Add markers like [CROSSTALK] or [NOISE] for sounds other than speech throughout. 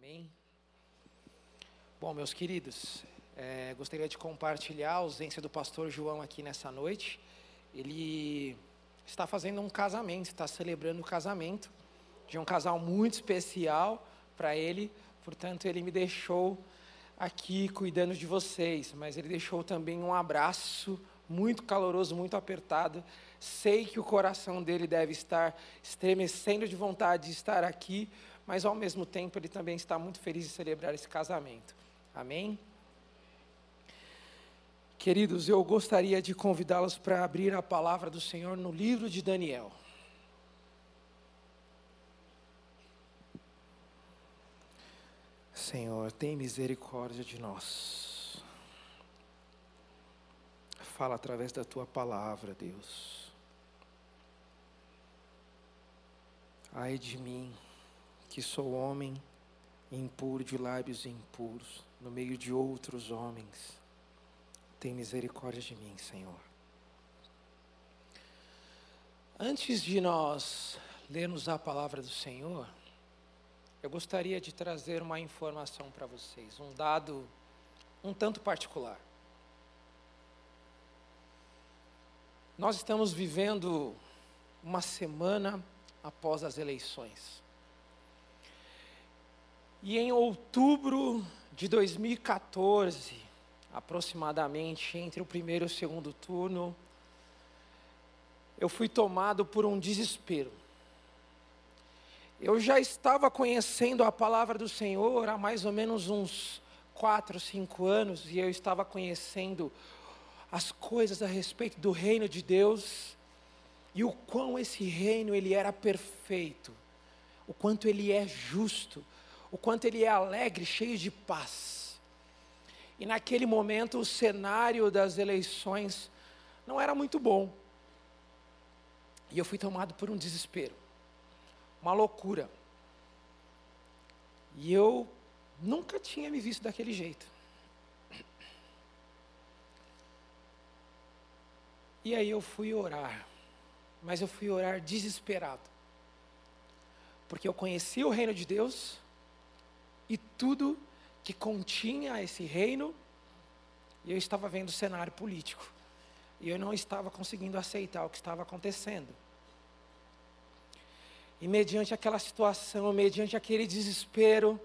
Amém? Bom, meus queridos, é, gostaria de compartilhar a ausência do pastor João aqui nessa noite. Ele está fazendo um casamento, está celebrando o casamento de um casal muito especial para ele, portanto, ele me deixou aqui cuidando de vocês, mas ele deixou também um abraço muito caloroso, muito apertado. Sei que o coração dele deve estar estremecendo de vontade de estar aqui, mas ao mesmo tempo ele também está muito feliz de celebrar esse casamento. Amém? Queridos, eu gostaria de convidá-los para abrir a palavra do Senhor no livro de Daniel. Senhor, tem misericórdia de nós. Fala através da tua palavra, Deus. Ai de mim que sou homem impuro de lábios impuros, no meio de outros homens. Tem misericórdia de mim, Senhor. Antes de nós lermos a palavra do Senhor, eu gostaria de trazer uma informação para vocês, um dado um tanto particular. Nós estamos vivendo uma semana após as eleições. E em outubro de 2014, aproximadamente entre o primeiro e o segundo turno, eu fui tomado por um desespero. Eu já estava conhecendo a palavra do Senhor há mais ou menos uns quatro, cinco anos, e eu estava conhecendo as coisas a respeito do reino de Deus e o quão esse reino ele era perfeito, o quanto ele é justo, o quanto ele é alegre, cheio de paz. E naquele momento o cenário das eleições não era muito bom. E eu fui tomado por um desespero, uma loucura. E eu nunca tinha me visto daquele jeito. E aí eu fui orar, mas eu fui orar desesperado, porque eu conhecia o reino de Deus, tudo que continha esse reino, e eu estava vendo o cenário político, e eu não estava conseguindo aceitar o que estava acontecendo. E mediante aquela situação, mediante aquele desespero,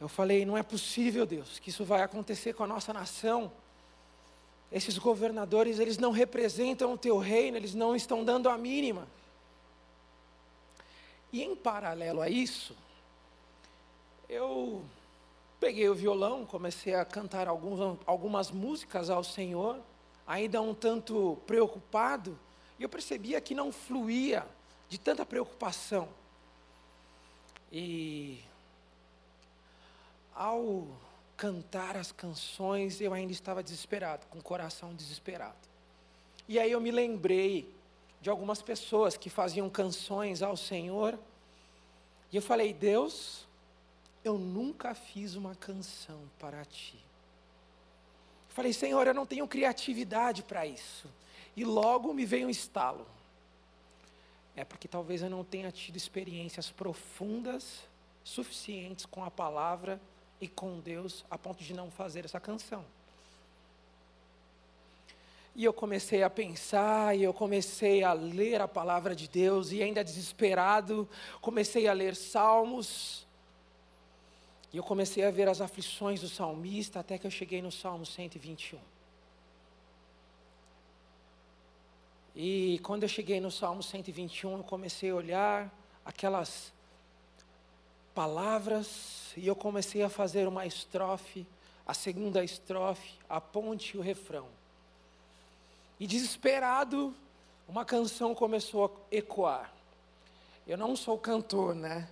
eu falei: não é possível, Deus, que isso vai acontecer com a nossa nação. Esses governadores, eles não representam o teu reino, eles não estão dando a mínima. E em paralelo a isso, eu peguei o violão, comecei a cantar alguns, algumas músicas ao Senhor, ainda um tanto preocupado, e eu percebia que não fluía de tanta preocupação. E ao cantar as canções, eu ainda estava desesperado, com o coração desesperado. E aí eu me lembrei de algumas pessoas que faziam canções ao Senhor, e eu falei: Deus, eu nunca fiz uma canção para ti. Falei, Senhor, eu não tenho criatividade para isso. E logo me veio um estalo. É porque talvez eu não tenha tido experiências profundas suficientes com a palavra e com Deus a ponto de não fazer essa canção. E eu comecei a pensar, e eu comecei a ler a palavra de Deus, e ainda desesperado, comecei a ler salmos. E eu comecei a ver as aflições do salmista até que eu cheguei no Salmo 121. E quando eu cheguei no Salmo 121, eu comecei a olhar aquelas palavras e eu comecei a fazer uma estrofe, a segunda estrofe, a ponte e o refrão. E desesperado, uma canção começou a ecoar. Eu não sou cantor, né?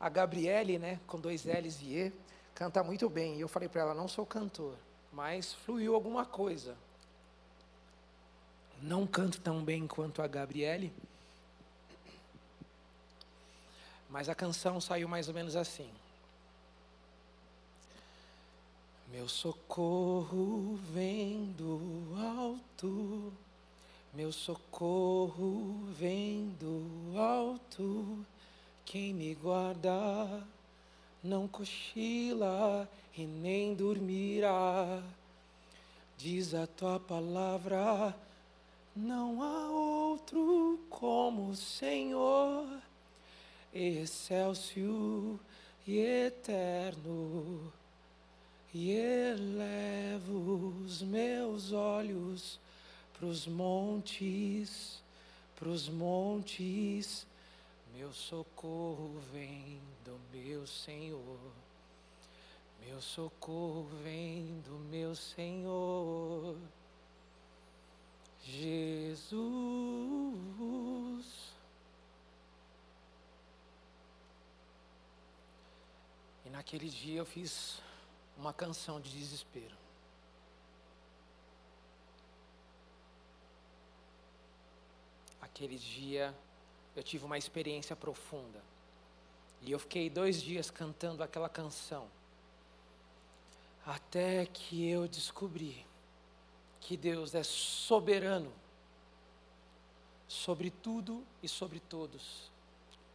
A Gabriele, né, com dois L's E, canta muito bem. E eu falei para ela, não sou cantor, mas fluiu alguma coisa. Não canto tão bem quanto a Gabriele, mas a canção saiu mais ou menos assim. Meu socorro vem do alto, meu socorro vem do alto quem me guarda não cochila e nem dormirá. Diz a tua palavra, não há outro como o Senhor, excelso e eterno. E elevo os meus olhos para os montes, para os montes, meu socorro vem do meu Senhor. Meu socorro vem do meu Senhor. Jesus. E naquele dia eu fiz uma canção de desespero. Aquele dia eu tive uma experiência profunda. E eu fiquei dois dias cantando aquela canção. Até que eu descobri que Deus é soberano sobre tudo e sobre todos.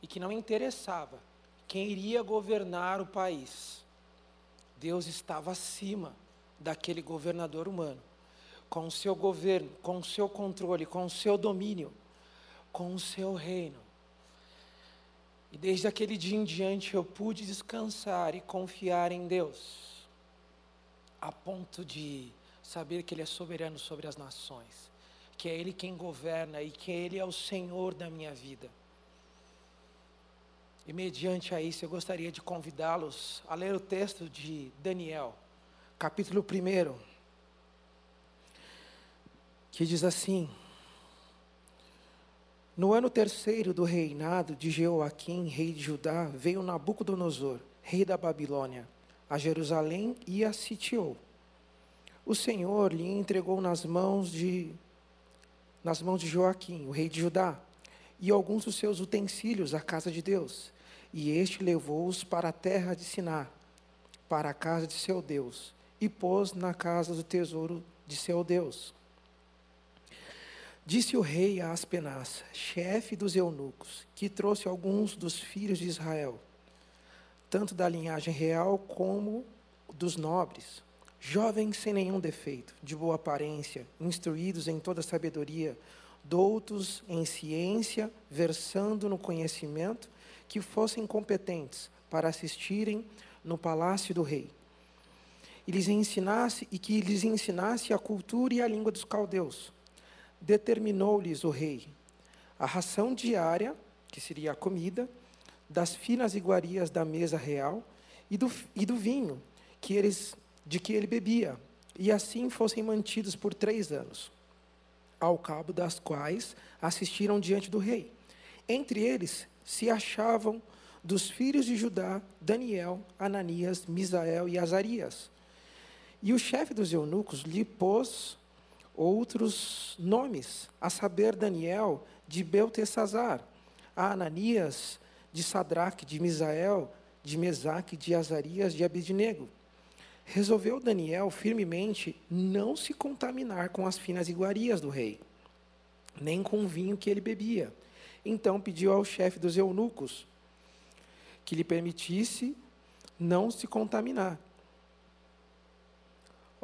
E que não interessava quem iria governar o país. Deus estava acima daquele governador humano, com o seu governo, com o seu controle, com o seu domínio, com o seu reino. E desde aquele dia em diante eu pude descansar e confiar em Deus a ponto de saber que Ele é soberano sobre as nações, que é Ele quem governa e que Ele é o Senhor da minha vida. E mediante a isso, eu gostaria de convidá-los a ler o texto de Daniel, capítulo 1, que diz assim: No ano terceiro do reinado de Jeoaquim, rei de Judá, veio Nabucodonosor, rei da Babilônia a Jerusalém e a sitiou. O Senhor lhe entregou nas mãos de nas mãos de Joaquim, o rei de Judá, e alguns dos seus utensílios à casa de Deus, e este levou-os para a terra de Siná, para a casa de seu Deus, e pôs na casa do tesouro de seu Deus. Disse o rei a Aspenaz, chefe dos eunucos, que trouxe alguns dos filhos de Israel, tanto da linhagem real como dos nobres, jovens sem nenhum defeito, de boa aparência, instruídos em toda sabedoria, doutos em ciência, versando no conhecimento, que fossem competentes para assistirem no palácio do rei. E lhes ensinasse e que lhes ensinasse a cultura e a língua dos caldeus. Determinou-lhes o rei a ração diária, que seria a comida, das finas iguarias da mesa real e do, e do vinho que eles, de que ele bebia, e assim fossem mantidos por três anos, ao cabo das quais assistiram diante do rei. Entre eles se achavam dos filhos de Judá Daniel, Ananias, Misael e Azarias. E o chefe dos eunucos lhe pôs outros nomes, a saber Daniel de Beltesazar, a Ananias de Sadraque, de Misael, de Mesaque, de Azarias, de Abednego. Resolveu Daniel firmemente não se contaminar com as finas iguarias do rei, nem com o vinho que ele bebia. Então pediu ao chefe dos eunucos que lhe permitisse não se contaminar.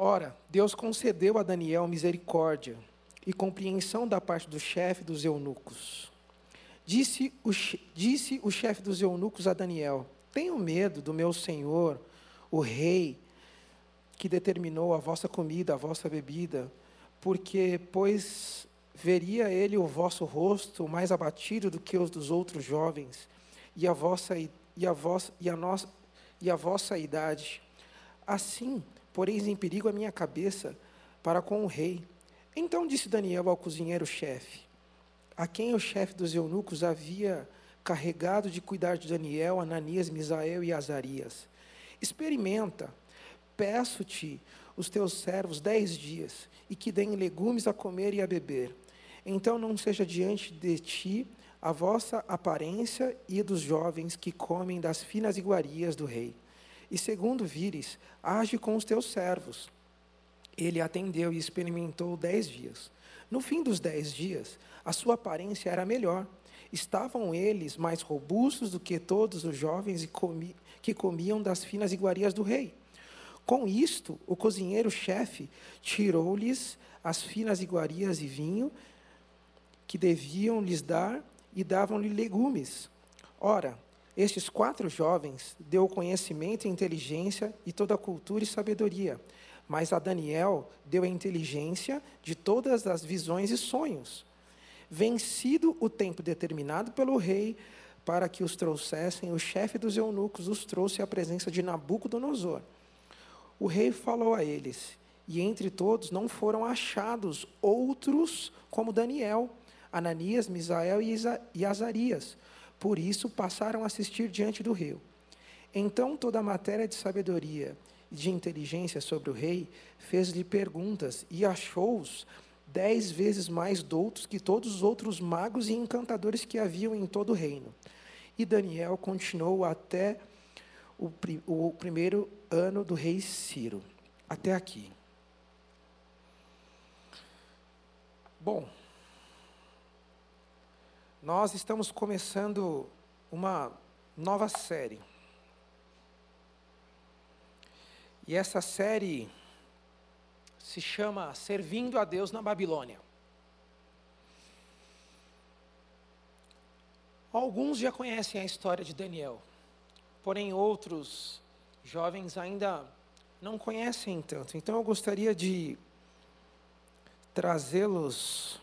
Ora, Deus concedeu a Daniel misericórdia e compreensão da parte do chefe dos eunucos. Disse o, disse o chefe dos eunucos a Daniel: Tenho medo do meu senhor, o rei, que determinou a vossa comida, a vossa bebida, porque, pois, veria ele o vosso rosto mais abatido do que os dos outros jovens, e a vossa, e a vossa, e a nossa, e a vossa idade. Assim, poreis em perigo a minha cabeça para com o rei. Então disse Daniel ao cozinheiro-chefe: a quem o chefe dos eunucos havia carregado de cuidar de Daniel, Ananias, Misael e Azarias. Experimenta, peço-te os teus servos dez dias, e que deem legumes a comer e a beber. Então não seja diante de ti a vossa aparência e dos jovens que comem das finas iguarias do rei. E segundo vires, age com os teus servos. Ele atendeu e experimentou dez dias. No fim dos dez dias, a sua aparência era melhor, Estavam eles mais robustos do que todos os jovens que comiam das finas iguarias do rei. Com isto, o cozinheiro-chefe tirou-lhes as finas iguarias e vinho que deviam lhes dar e davam-lhe legumes. Ora, estes quatro jovens deu conhecimento e inteligência e toda a cultura e sabedoria, mas a Daniel deu a inteligência de todas as visões e sonhos. Vencido o tempo determinado pelo rei para que os trouxessem, o chefe dos eunucos os trouxe à presença de Nabucodonosor. O rei falou a eles, e entre todos não foram achados outros como Daniel, Ananias, Misael e Azarias. Por isso passaram a assistir diante do rei. Então toda a matéria de sabedoria e de inteligência sobre o rei fez-lhe perguntas e achou-os dez vezes mais doutos que todos os outros magos e encantadores que haviam em todo o reino. E Daniel continuou até o, o primeiro ano do rei Ciro. Até aqui. Bom, nós estamos começando uma nova série. E essa série se chama Servindo a Deus na Babilônia. Alguns já conhecem a história de Daniel, porém outros jovens ainda não conhecem tanto. Então eu gostaria de trazê-los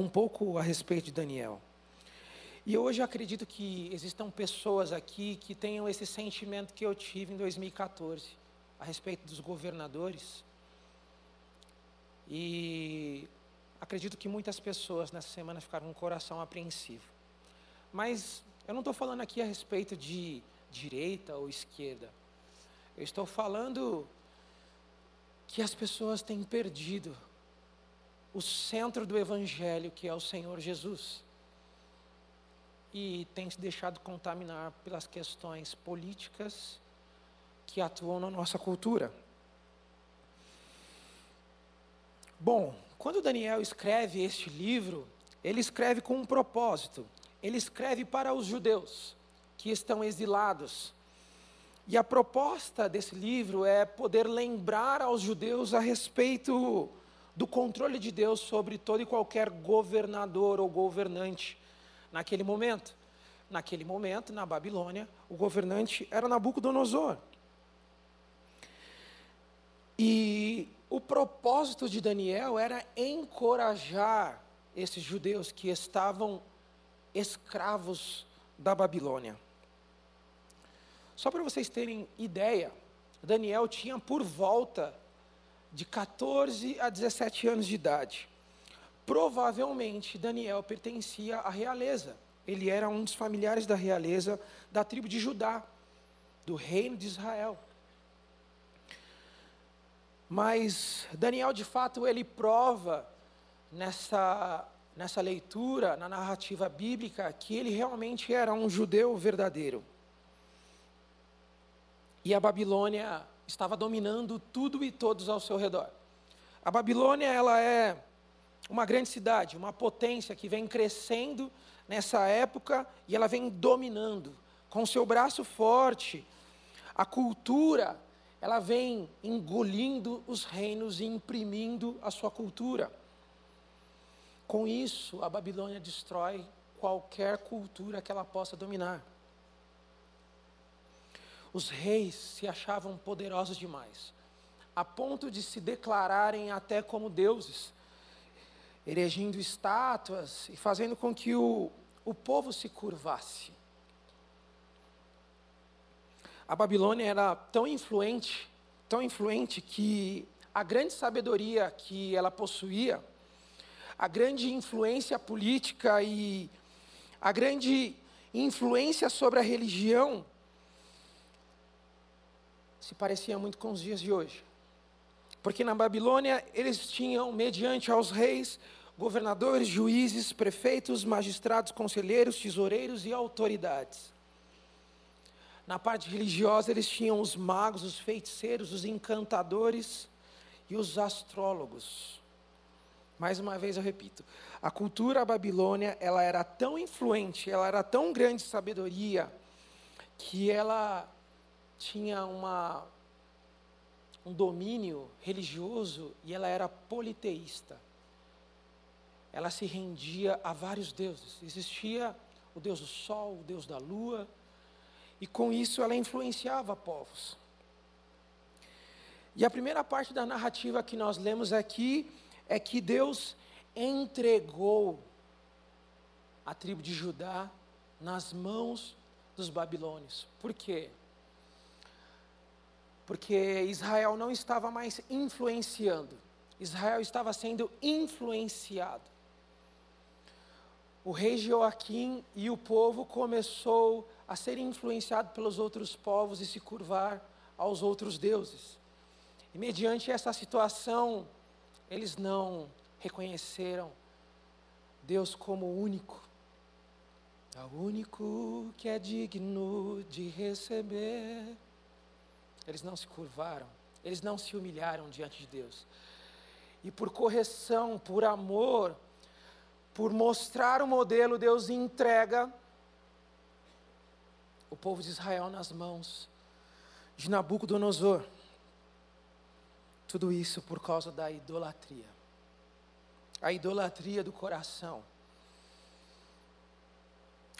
um pouco a respeito de Daniel. E hoje eu acredito que existam pessoas aqui que tenham esse sentimento que eu tive em 2014 a respeito dos governadores. E acredito que muitas pessoas nessa semana ficaram com o coração apreensivo. Mas eu não estou falando aqui a respeito de direita ou esquerda. Eu estou falando que as pessoas têm perdido o centro do Evangelho, que é o Senhor Jesus. E têm se deixado contaminar pelas questões políticas que atuam na nossa cultura. Bom, quando Daniel escreve este livro, ele escreve com um propósito. Ele escreve para os judeus que estão exilados. E a proposta desse livro é poder lembrar aos judeus a respeito do controle de Deus sobre todo e qualquer governador ou governante naquele momento. Naquele momento, na Babilônia, o governante era Nabucodonosor. E o propósito de Daniel era encorajar esses judeus que estavam escravos da Babilônia. Só para vocês terem ideia, Daniel tinha por volta de 14 a 17 anos de idade. Provavelmente Daniel pertencia à realeza. Ele era um dos familiares da realeza da tribo de Judá, do reino de Israel. Mas Daniel, de fato, ele prova nessa, nessa leitura, na narrativa bíblica, que ele realmente era um judeu verdadeiro. E a Babilônia estava dominando tudo e todos ao seu redor. A Babilônia, ela é uma grande cidade, uma potência que vem crescendo nessa época e ela vem dominando com seu braço forte. A cultura, ela vem engolindo os reinos e imprimindo a sua cultura. Com isso, a Babilônia destrói qualquer cultura que ela possa dominar os reis se achavam poderosos demais, a ponto de se declararem até como deuses, erigindo estátuas e fazendo com que o, o povo se curvasse. A Babilônia era tão influente, tão influente que a grande sabedoria que ela possuía, a grande influência política e a grande influência sobre a religião se parecia muito com os dias de hoje. Porque na Babilônia eles tinham, mediante aos reis, governadores, juízes, prefeitos, magistrados, conselheiros, tesoureiros e autoridades. Na parte religiosa eles tinham os magos, os feiticeiros, os encantadores e os astrólogos. Mais uma vez eu repito, a cultura babilônia, ela era tão influente, ela era tão grande sabedoria, que ela tinha uma, um domínio religioso e ela era politeísta. Ela se rendia a vários deuses. Existia o deus do sol, o deus da lua, e com isso ela influenciava povos. E a primeira parte da narrativa que nós lemos aqui é que Deus entregou a tribo de Judá nas mãos dos babilônios. Por quê? Porque Israel não estava mais influenciando, Israel estava sendo influenciado. O rei Joaquim e o povo começou a ser influenciado pelos outros povos e se curvar aos outros deuses. E mediante essa situação, eles não reconheceram Deus como único. É o único que é digno de receber. Eles não se curvaram, eles não se humilharam diante de Deus. E por correção, por amor, por mostrar o modelo, Deus entrega o povo de Israel nas mãos de Nabucodonosor. Tudo isso por causa da idolatria. A idolatria do coração.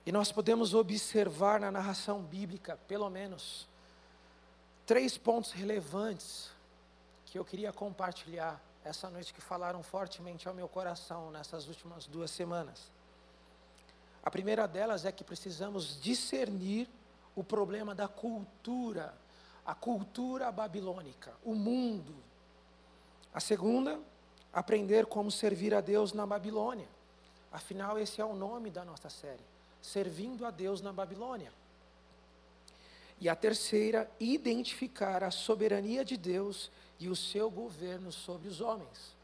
E nós podemos observar na narração bíblica, pelo menos, três pontos relevantes que eu queria compartilhar essa noite, que falaram fortemente ao meu coração nessas últimas duas semanas. A primeira delas é que precisamos discernir o problema da cultura, a cultura babilônica, o mundo. A segunda, aprender como servir a Deus na Babilônia. Afinal, esse é o nome da nossa série: Servindo a Deus na Babilônia. E a terceira, identificar a soberania de Deus e o seu governo sobre os homens.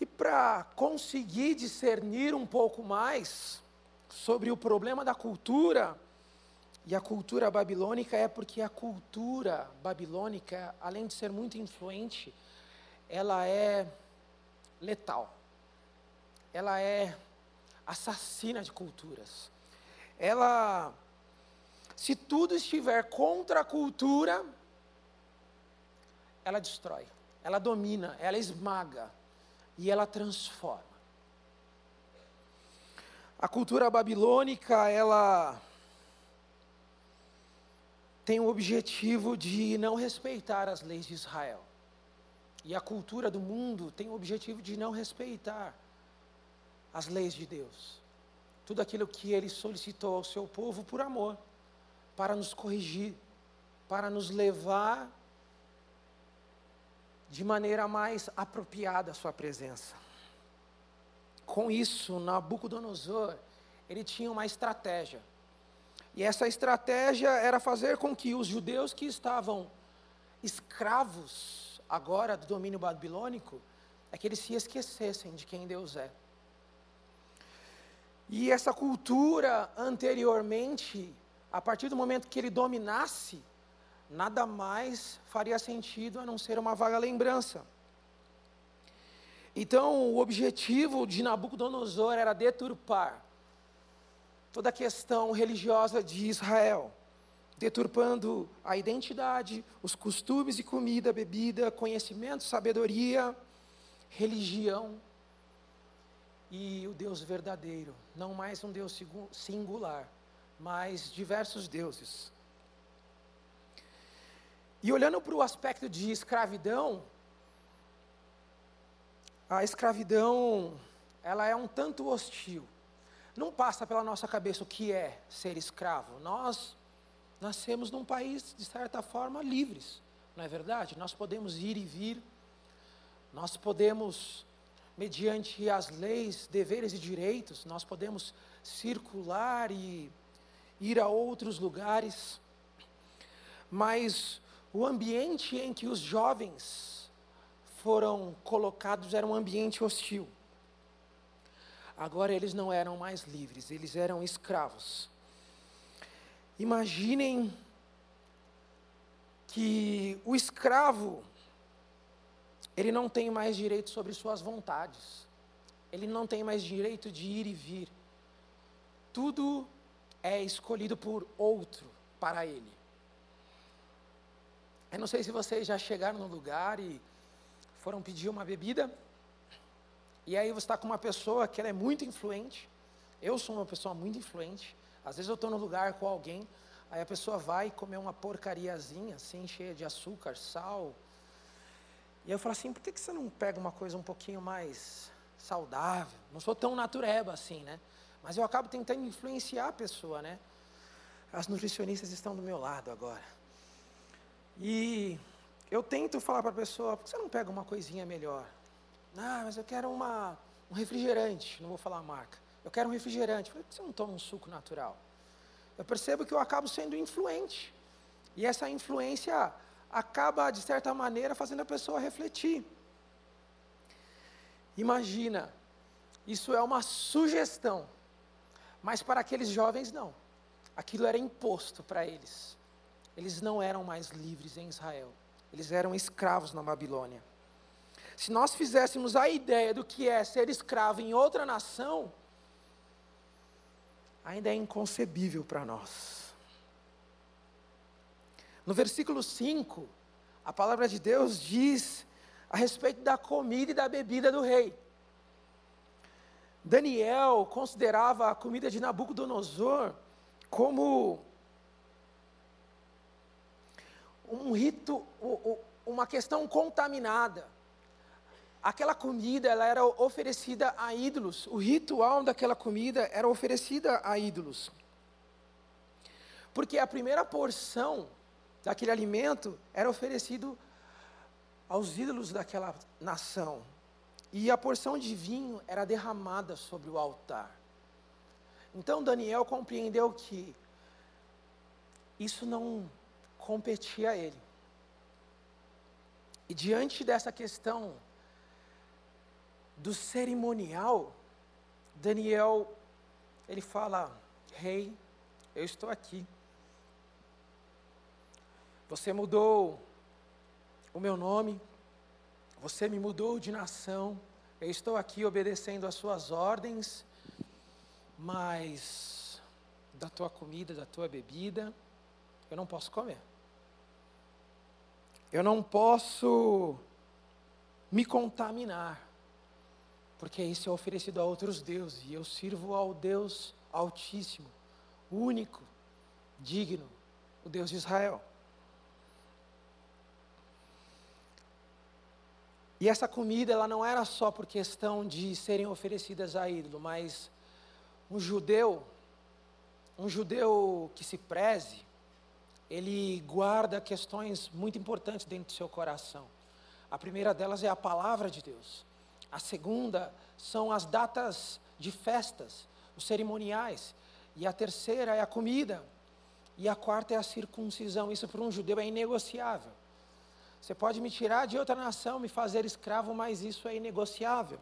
E para conseguir discernir um pouco mais sobre o problema da cultura e a cultura babilônica, é porque a cultura babilônica, além de ser muito influente, ela é letal. Ela é assassina de culturas. Ela, se tudo estiver contra a cultura, ela destrói, ela domina, ela esmaga e ela transforma. A cultura babilônica, ela tem o objetivo de não respeitar as leis de Israel. E a cultura do mundo tem o objetivo de não respeitar as leis de Deus. Tudo aquilo que ele solicitou ao seu povo por amor, para nos corrigir, para nos levar de maneira mais apropriada à sua presença. Com isso, Nabucodonosor, ele tinha uma estratégia. E essa estratégia era fazer com que os judeus que estavam escravos agora do domínio babilônico, é que eles se esquecessem de quem Deus é. E essa cultura anteriormente, a partir do momento que ele dominasse, nada mais faria sentido a não ser uma vaga lembrança. Então, o objetivo de Nabucodonosor era deturpar toda a questão religiosa de Israel, deturpando a identidade, os costumes de comida, bebida, conhecimento, sabedoria, religião e o Deus verdadeiro, não mais um Deus singular, mas diversos deuses. E olhando para o aspecto de escravidão, a escravidão, ela é um tanto hostil. Não passa pela nossa cabeça o que é ser escravo. Nós nascemos num país, de certa forma, livres, não é verdade? Nós podemos ir e vir, nós podemos, mediante as leis, deveres e direitos, nós podemos circular e ir a outros lugares, mas o ambiente em que os jovens foram colocados era um ambiente hostil. Agora eles não eram mais livres, eles eram escravos. Imaginem que o escravo, ele não tem mais direito sobre suas vontades. Ele não tem mais direito de ir e vir. Tudo é escolhido por outro para ele. Eu não sei se vocês já chegaram no lugar e foram pedir uma bebida, e aí você está com uma pessoa que ela é muito influente. Eu sou uma pessoa muito influente. Às vezes eu estou no lugar com alguém, aí a pessoa vai comer uma porcariazinha, assim, cheia de açúcar, sal. E eu falo assim, por que, que você não pega uma coisa um pouquinho mais saudável? Não sou tão natureba assim, né? Mas eu acabo tentando influenciar a pessoa, né? As nutricionistas estão do meu lado agora. E eu tento falar para a pessoa, por que você não pega uma coisinha melhor? Ah, mas eu quero uma, um refrigerante, não vou falar a marca. Eu quero um refrigerante. Por que você não toma um suco natural? Eu percebo que eu acabo sendo influente. E essa influência acaba, de certa maneira, fazendo a pessoa refletir. Imagina, isso é uma sugestão, mas para aqueles jovens não. Aquilo era imposto para eles. Eles não eram mais livres em Israel, eles eram escravos na Babilônia. Se nós fizéssemos a ideia do que é ser escravo em outra nação, ainda é inconcebível para nós. No versículo 5, a palavra de Deus diz a respeito da comida e da bebida do rei. Daniel considerava a comida de Nabucodonosor como um rito, uma questão contaminada aquela comida ela era oferecida a ídolos. O ritual daquela comida era oferecida a ídolos. Porque a primeira porção daquele alimento era oferecido aos ídolos daquela nação. E a porção de vinho era derramada sobre o altar. Então Daniel compreendeu que isso não competia a ele. E diante dessa questão do cerimonial, Daniel, ele fala: Rei, hey, eu estou aqui. Você mudou o meu nome, você me mudou de nação, eu estou aqui obedecendo às suas ordens, mas da tua comida, da tua bebida, eu não posso comer. Eu não posso me contaminar porque isso é oferecido a outros deuses, e eu sirvo ao Deus Altíssimo, único, digno, o Deus de Israel. E essa comida, ela não era só por questão de serem oferecidas a ídolo, mas um judeu, um judeu que se preze, ele guarda questões muito importantes dentro do seu coração. A primeira delas é a palavra de Deus. A segunda são as datas de festas, os cerimoniais. E a terceira é a comida. E a quarta é a circuncisão. Isso para um judeu é inegociável. Você pode me tirar de outra nação, me fazer escravo, mas isso é inegociável.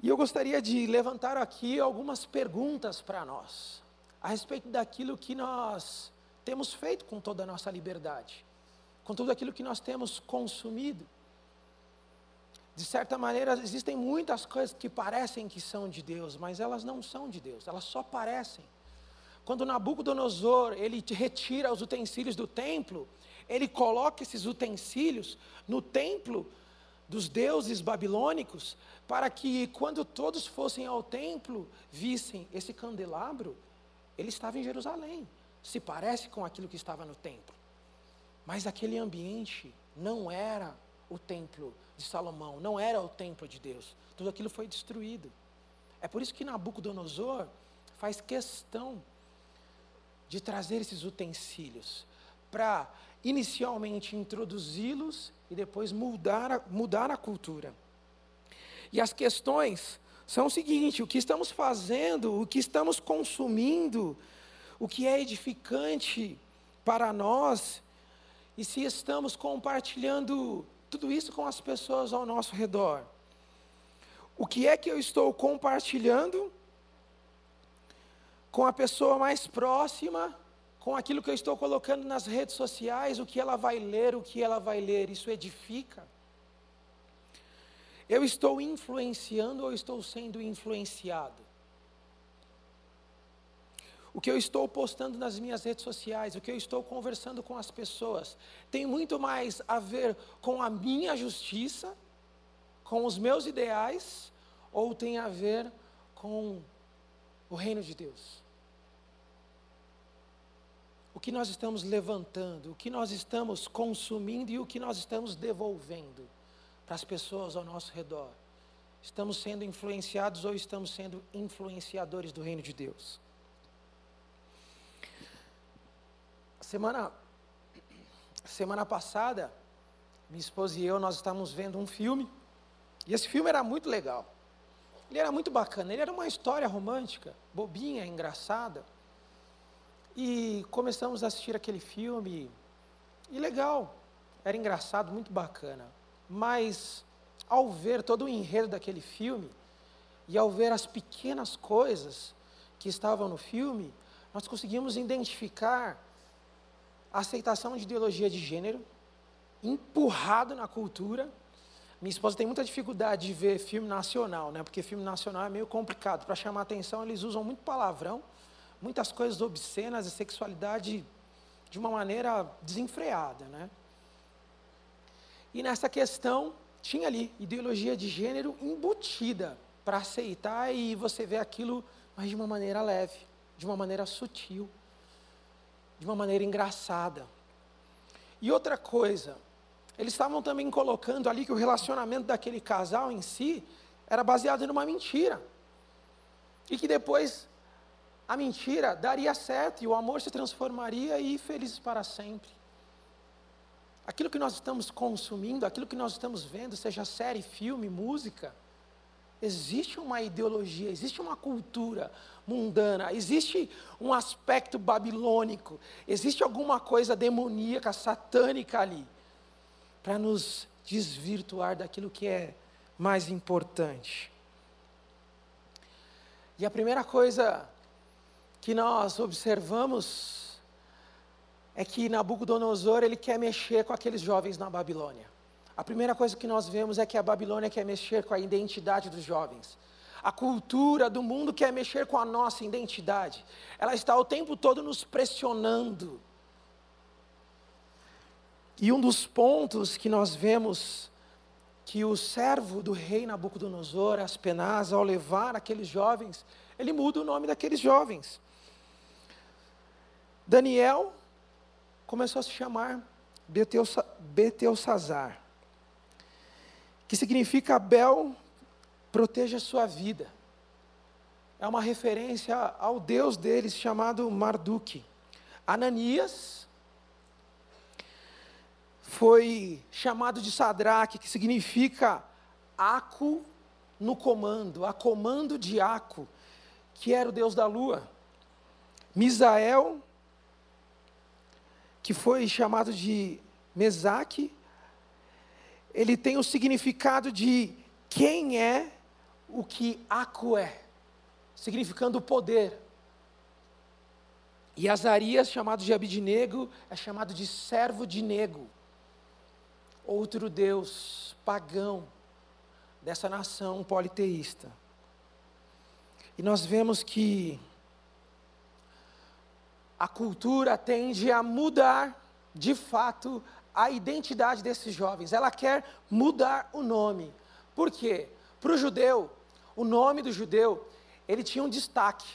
E eu gostaria de levantar aqui algumas perguntas para nós, a respeito daquilo que nós temos feito com toda a nossa liberdade, com tudo aquilo que nós temos consumido. De certa maneira, existem muitas coisas que parecem que são de Deus, mas elas não são de Deus, elas só parecem. Quando Nabucodonosor, ele retira os utensílios do templo, ele coloca esses utensílios no templo dos deuses babilônicos, para que quando todos fossem ao templo, vissem esse candelabro, ele estava em Jerusalém, se parece com aquilo que estava no templo. Mas aquele ambiente não era o templo de Salomão, não era o templo de Deus. Tudo aquilo foi destruído. É por isso que Nabucodonosor faz questão de trazer esses utensílios para inicialmente introduzi-los e depois mudar a, mudar a cultura. E as questões são o seguinte: o que estamos fazendo, o que estamos consumindo, o que é edificante para nós, e se estamos compartilhando tudo isso com as pessoas ao nosso redor. O que é que eu estou compartilhando com a pessoa mais próxima, com aquilo que eu estou colocando nas redes sociais, o que ela vai ler, o que ela vai ler, isso edifica? Eu estou influenciando ou estou sendo influenciado? O que eu estou postando nas minhas redes sociais, o que eu estou conversando com as pessoas, tem muito mais a ver com a minha justiça, com os meus ideais, ou tem a ver com o reino de Deus? Que nós estamos levantando, o que nós estamos consumindo e o que nós estamos devolvendo para as pessoas ao nosso redor? Estamos sendo influenciados ou estamos sendo influenciadores do reino de Deus? Semana, semana passada, minha esposa e eu, nós estávamos vendo um filme, e esse filme era muito legal. Ele era muito bacana, ele era uma história romântica, bobinha, engraçada. E começamos a assistir aquele filme, e legal, era engraçado, muito bacana. Mas, ao ver todo o enredo daquele filme, e ao ver as pequenas coisas que estavam no filme, nós conseguimos identificar a aceitação de ideologia de gênero, empurrado na cultura. Minha esposa tem muita dificuldade de ver filme nacional, né? Porque filme nacional é meio complicado. Para chamar atenção, eles usam muito palavrão, muitas coisas obscenas e sexualidade de uma maneira desenfreada, né? E nessa questão tinha ali ideologia de gênero embutida para aceitar e você vê aquilo, mas de uma maneira leve, de uma maneira sutil de uma maneira engraçada. E outra coisa, eles estavam também colocando ali que o relacionamento daquele casal em si era baseado numa mentira. E que depois a mentira daria certo e o amor se transformaria e felizes para sempre. Aquilo que nós estamos consumindo, aquilo que nós estamos vendo, seja série, filme, música, existe uma ideologia, existe uma cultura, mundana, existe um aspecto babilônico, existe alguma coisa demoníaca, satânica ali, para nos desvirtuar daquilo que é mais importante. E a primeira coisa que nós observamos é que Nabucodonosor ele quer mexer com aqueles jovens na Babilônia. A primeira coisa que nós vemos é que a Babilônia quer mexer com a identidade dos jovens. A cultura do mundo quer mexer com a nossa identidade. Ela está o tempo todo nos pressionando. E um dos pontos que nós vemos que o servo do rei Nabucodonosor, Aspenaz, ao levar aqueles jovens, ele muda o nome daqueles jovens. Daniel começou a se chamar Betelsazar, que significa Bel proteja sua vida. É uma referência ao Deus deles chamado Marduk. Ananias foi chamado de Sadraque, que significa Aco no comando, a comando de Aco, que era o Deus da lua. Misael, que foi chamado de Mesaque, ele tem o significado de quem é o que Aco é, significando poder. E Azarias, chamado de Abidnego, é chamado de servo de nego, outro Deus pagão dessa nação politeísta. E nós vemos que a cultura tende a mudar, de fato, a identidade desses jovens. Ela quer mudar o nome. Por quê? Para o judeu, o nome do judeu, ele tinha um destaque.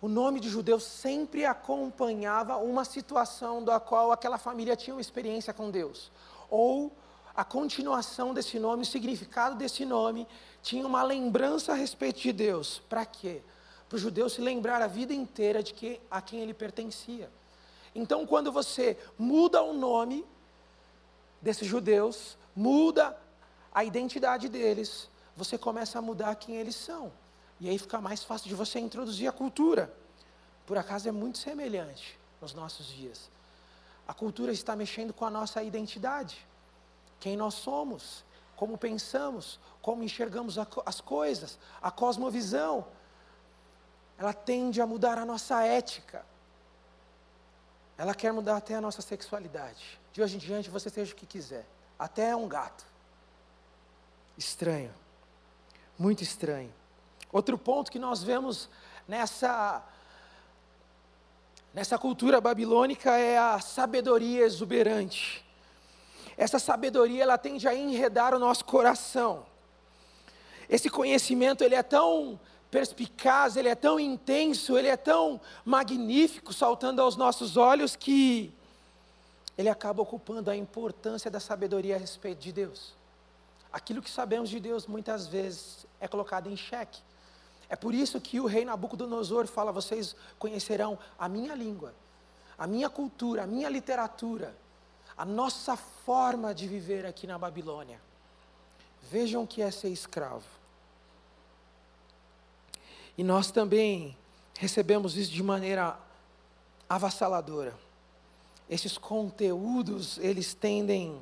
O nome de judeu sempre acompanhava uma situação da qual aquela família tinha uma experiência com Deus. Ou a continuação desse nome, o significado desse nome, tinha uma lembrança a respeito de Deus. Para quê? Para o judeu se lembrar a vida inteira de que, a quem ele pertencia. Então, quando você muda o nome desses judeus, muda a identidade deles, você começa a mudar quem eles são. E aí fica mais fácil de você introduzir a cultura. Por acaso é muito semelhante nos nossos dias. A cultura está mexendo com a nossa identidade. Quem nós somos, como pensamos, como enxergamos as coisas, a cosmovisão. Ela tende a mudar a nossa ética. Ela quer mudar até a nossa sexualidade. De hoje em diante você seja o que quiser, até um gato. Estranho. Muito estranho. Outro ponto que nós vemos nessa nessa cultura babilônica é a sabedoria exuberante. Essa sabedoria ela tende a enredar o nosso coração. Esse conhecimento ele é tão perspicaz, ele é tão intenso, ele é tão magnífico, saltando aos nossos olhos, que ele acaba ocupando a importância da sabedoria a respeito de Deus. Aquilo que sabemos de Deus muitas vezes é colocado em xeque. É por isso que o rei Nabucodonosor fala: vocês conhecerão a minha língua, a minha cultura, a minha literatura, a nossa forma de viver aqui na Babilônia. Vejam o que é ser escravo. E nós também recebemos isso de maneira avassaladora. Esses conteúdos, eles tendem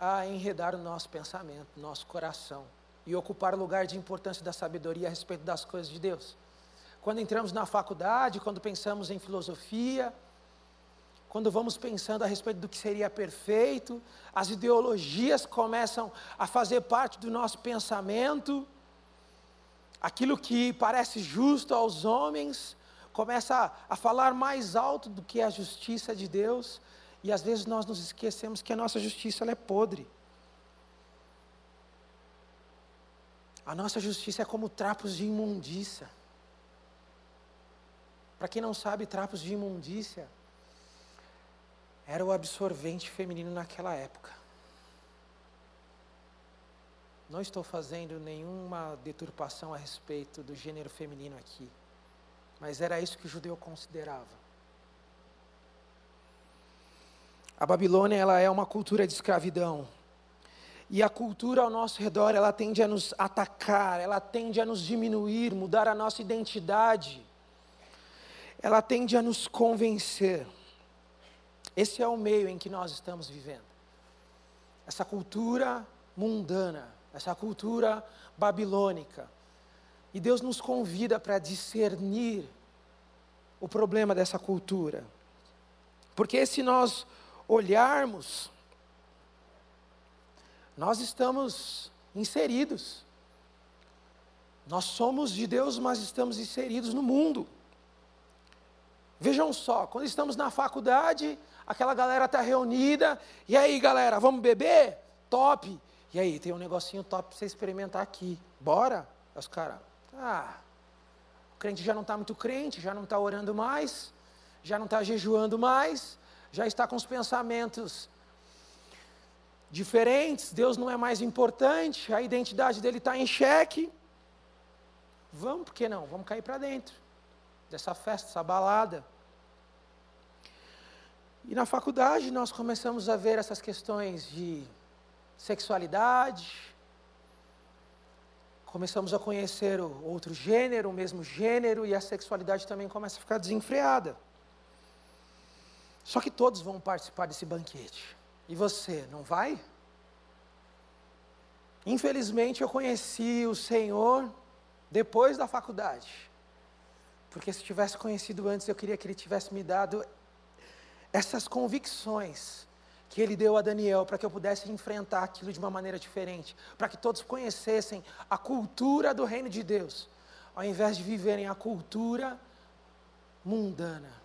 a enredar o nosso pensamento, nosso coração e ocupar o lugar de importância da sabedoria a respeito das coisas de Deus. Quando entramos na faculdade, quando pensamos em filosofia, quando vamos pensando a respeito do que seria perfeito, as ideologias começam a fazer parte do nosso pensamento, aquilo que parece justo aos homens começa a, falar mais alto do que a justiça de Deus, e às vezes nós nos esquecemos que a nossa justiça é podre. A nossa justiça é como trapos de imundícia. Para quem não sabe, trapos de imundícia era o absorvente feminino naquela época. Não estou fazendo nenhuma deturpação a respeito do gênero feminino aqui, mas era isso que o judeu considerava. A Babilônia ela é uma cultura de escravidão. E a cultura ao nosso redor, ela tende a nos atacar, ela tende a nos diminuir, mudar a nossa identidade. Ela tende a nos convencer. Esse é o meio em que nós estamos vivendo. Essa cultura mundana, essa cultura babilônica. E Deus nos convida para discernir o problema dessa cultura. Porque se nós olharmos, nós estamos inseridos. Nós somos de Deus, mas estamos inseridos no mundo. Vejam só, quando estamos na faculdade, aquela galera está reunida, e aí galera, vamos beber? Top! E aí, tem um negocinho top para você experimentar aqui. Bora? Os caras, ah, o crente já não está muito crente, já não está orando mais, já não está jejuando mais, já está com os pensamentos diferentes, Deus não é mais importante, a identidade dele está em xeque. Vamos, por que não? Vamos cair para dentro dessa festa, dessa balada. E na faculdade nós começamos a ver essas questões de sexualidade, começamos a conhecer outro gênero, o mesmo gênero, e a sexualidade também começa a ficar desenfreada. Só que todos vão participar desse banquete. E você, não vai? Infelizmente eu conheci o Senhor depois da faculdade. Porque se tivesse conhecido antes, eu queria que Ele tivesse me dado essas convicções que ele deu a Daniel para que eu pudesse enfrentar aquilo de uma maneira diferente, para que todos conhecessem a cultura do reino de Deus, ao invés de viverem a cultura mundana.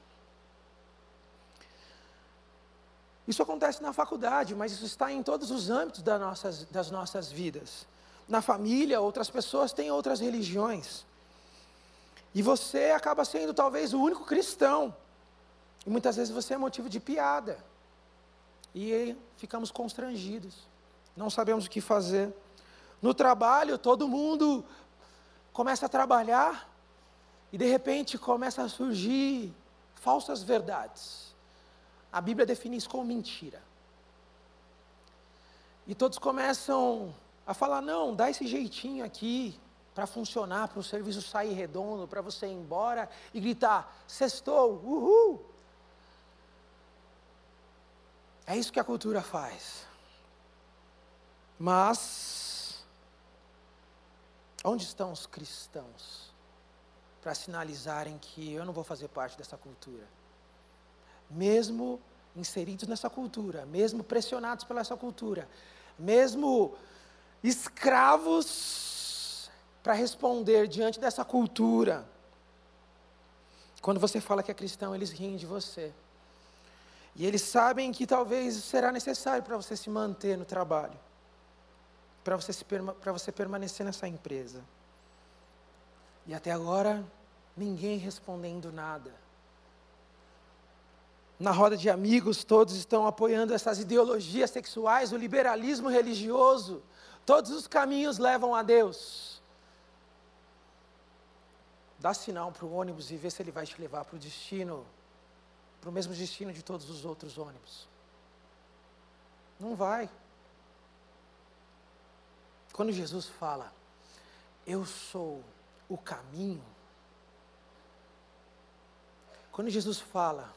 Isso acontece na faculdade, mas isso está em todos os âmbitos das nossas, das nossas vidas. Na família, outras pessoas têm outras religiões. E você acaba sendo talvez o único cristão. E muitas vezes você é motivo de piada. E ficamos constrangidos, não sabemos o que fazer. No trabalho, todo mundo começa a trabalhar e de repente começa a surgir falsas verdades. A Bíblia define isso como mentira. E todos começam a falar: não, dá esse jeitinho aqui para funcionar, para o serviço sair redondo, para você ir embora e gritar: sextou, uhul. É isso que a cultura faz. Mas, onde estão os cristãos para sinalizarem que eu não vou fazer parte dessa cultura? mesmo inseridos nessa cultura, mesmo pressionados pela essa cultura, mesmo escravos para responder diante dessa cultura. Quando você fala que é cristão, eles riem de você. E eles sabem que talvez será necessário para você se manter no trabalho, para você, se, para você permanecer nessa empresa. E até agora, ninguém respondendo nada. Na roda de amigos, todos estão apoiando essas ideologias sexuais, o liberalismo religioso. Todos os caminhos levam a Deus. Dá sinal para o ônibus e vê se ele vai te levar para o destino para o mesmo destino de todos os outros ônibus. Não vai. Quando Jesus fala, eu sou o caminho. Quando Jesus fala,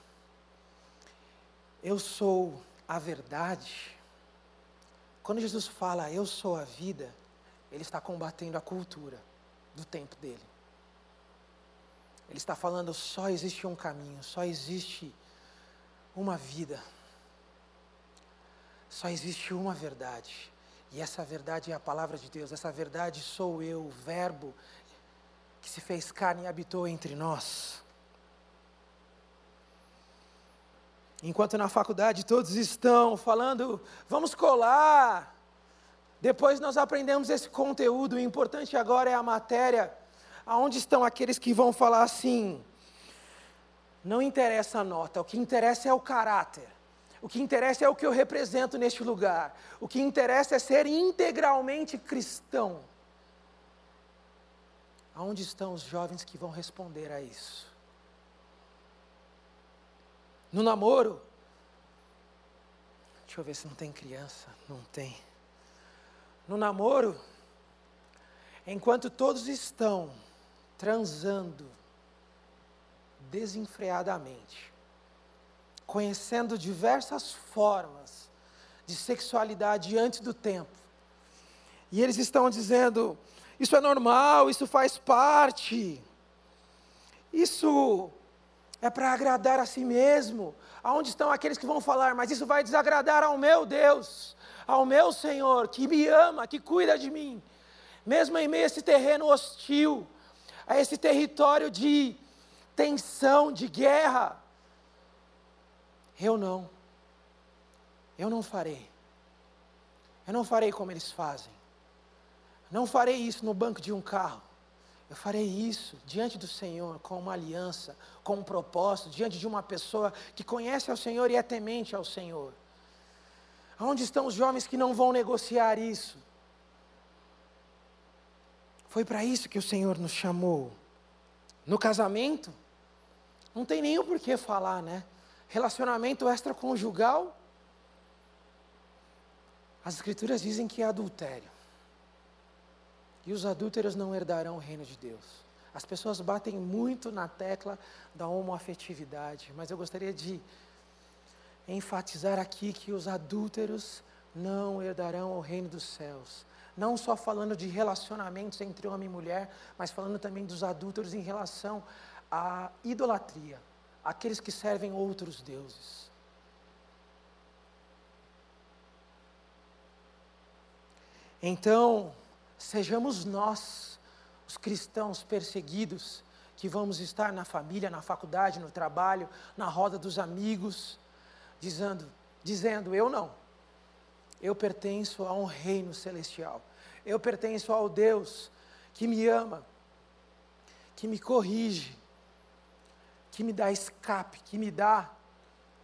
eu sou a verdade. Quando Jesus fala, eu sou a vida, ele está combatendo a cultura do tempo dele. Ele está falando: só existe um caminho, só existe uma vida, só existe uma verdade. E essa verdade é a palavra de Deus, essa verdade sou eu, o Verbo que se fez carne e habitou entre nós. Enquanto na faculdade todos estão falando, vamos colar. Depois nós aprendemos esse conteúdo, o importante agora é a matéria aonde estão aqueles que vão falar assim: não interessa a nota, o que interessa é o caráter. O que interessa é o que eu represento neste lugar. O que interessa é ser integralmente cristão. Aonde estão os jovens que vão responder a isso? No namoro? Deixa eu ver se não tem criança. Não tem. No namoro, enquanto todos estão transando desenfreadamente, conhecendo diversas formas de sexualidade antes do tempo. E eles estão dizendo: isso é normal, isso faz parte, isso é para agradar a si mesmo. Aonde estão aqueles que vão falar, mas isso vai desagradar ao meu Deus, ao meu Senhor, que me ama, que cuida de mim, mesmo em meio a esse terreno hostil, a esse território de tensão, de guerra. Eu não. Eu não farei. Eu não farei como eles fazem. Não farei isso no banco de um carro. Eu farei isso diante do Senhor, com uma aliança, com um propósito, diante de uma pessoa que conhece ao Senhor e é temente ao Senhor. Onde estão os jovens que não vão negociar isso? Foi para isso que o Senhor nos chamou. No casamento, não tem nem o porquê falar, né? Relacionamento extraconjugal, as escrituras dizem que é adultério. E os adúlteros não herdarão o reino de Deus. As pessoas batem muito na tecla da homoafetividade, mas eu gostaria de enfatizar aqui que os adúlteros não herdarão o reino dos céus não só falando de relacionamentos entre homem e mulher, mas falando também dos adúlteros em relação à idolatria, aqueles que servem outros deuses. Então, sejamos nós, os cristãos perseguidos, que vamos estar na família, na faculdade, no trabalho, na roda dos amigos, dizendo, dizendo eu não eu pertenço a um reino celestial. Eu pertenço ao Deus que me ama, que me corrige, que me dá escape, que me dá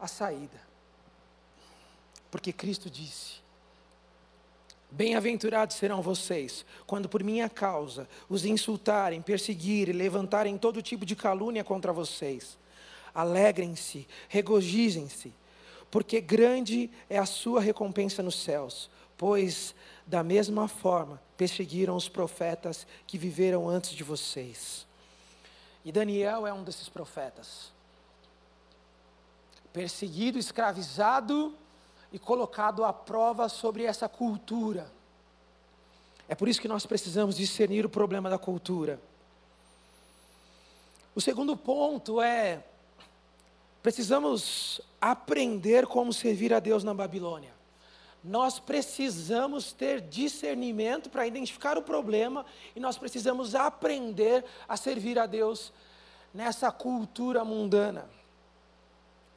a saída. Porque Cristo disse: Bem-aventurados serão vocês, quando por minha causa os insultarem, perseguirem, levantarem todo tipo de calúnia contra vocês. Alegrem-se, regozijem-se porque grande é a sua recompensa nos céus, pois da mesma forma perseguiram os profetas que viveram antes de vocês. E Daniel é um desses profetas. Perseguido, escravizado e colocado à prova sobre essa cultura. É por isso que nós precisamos discernir o problema da cultura. O segundo ponto é precisamos aprender como servir a Deus na Babilônia. Nós precisamos ter discernimento para identificar o problema e nós precisamos aprender a servir a Deus nessa cultura mundana.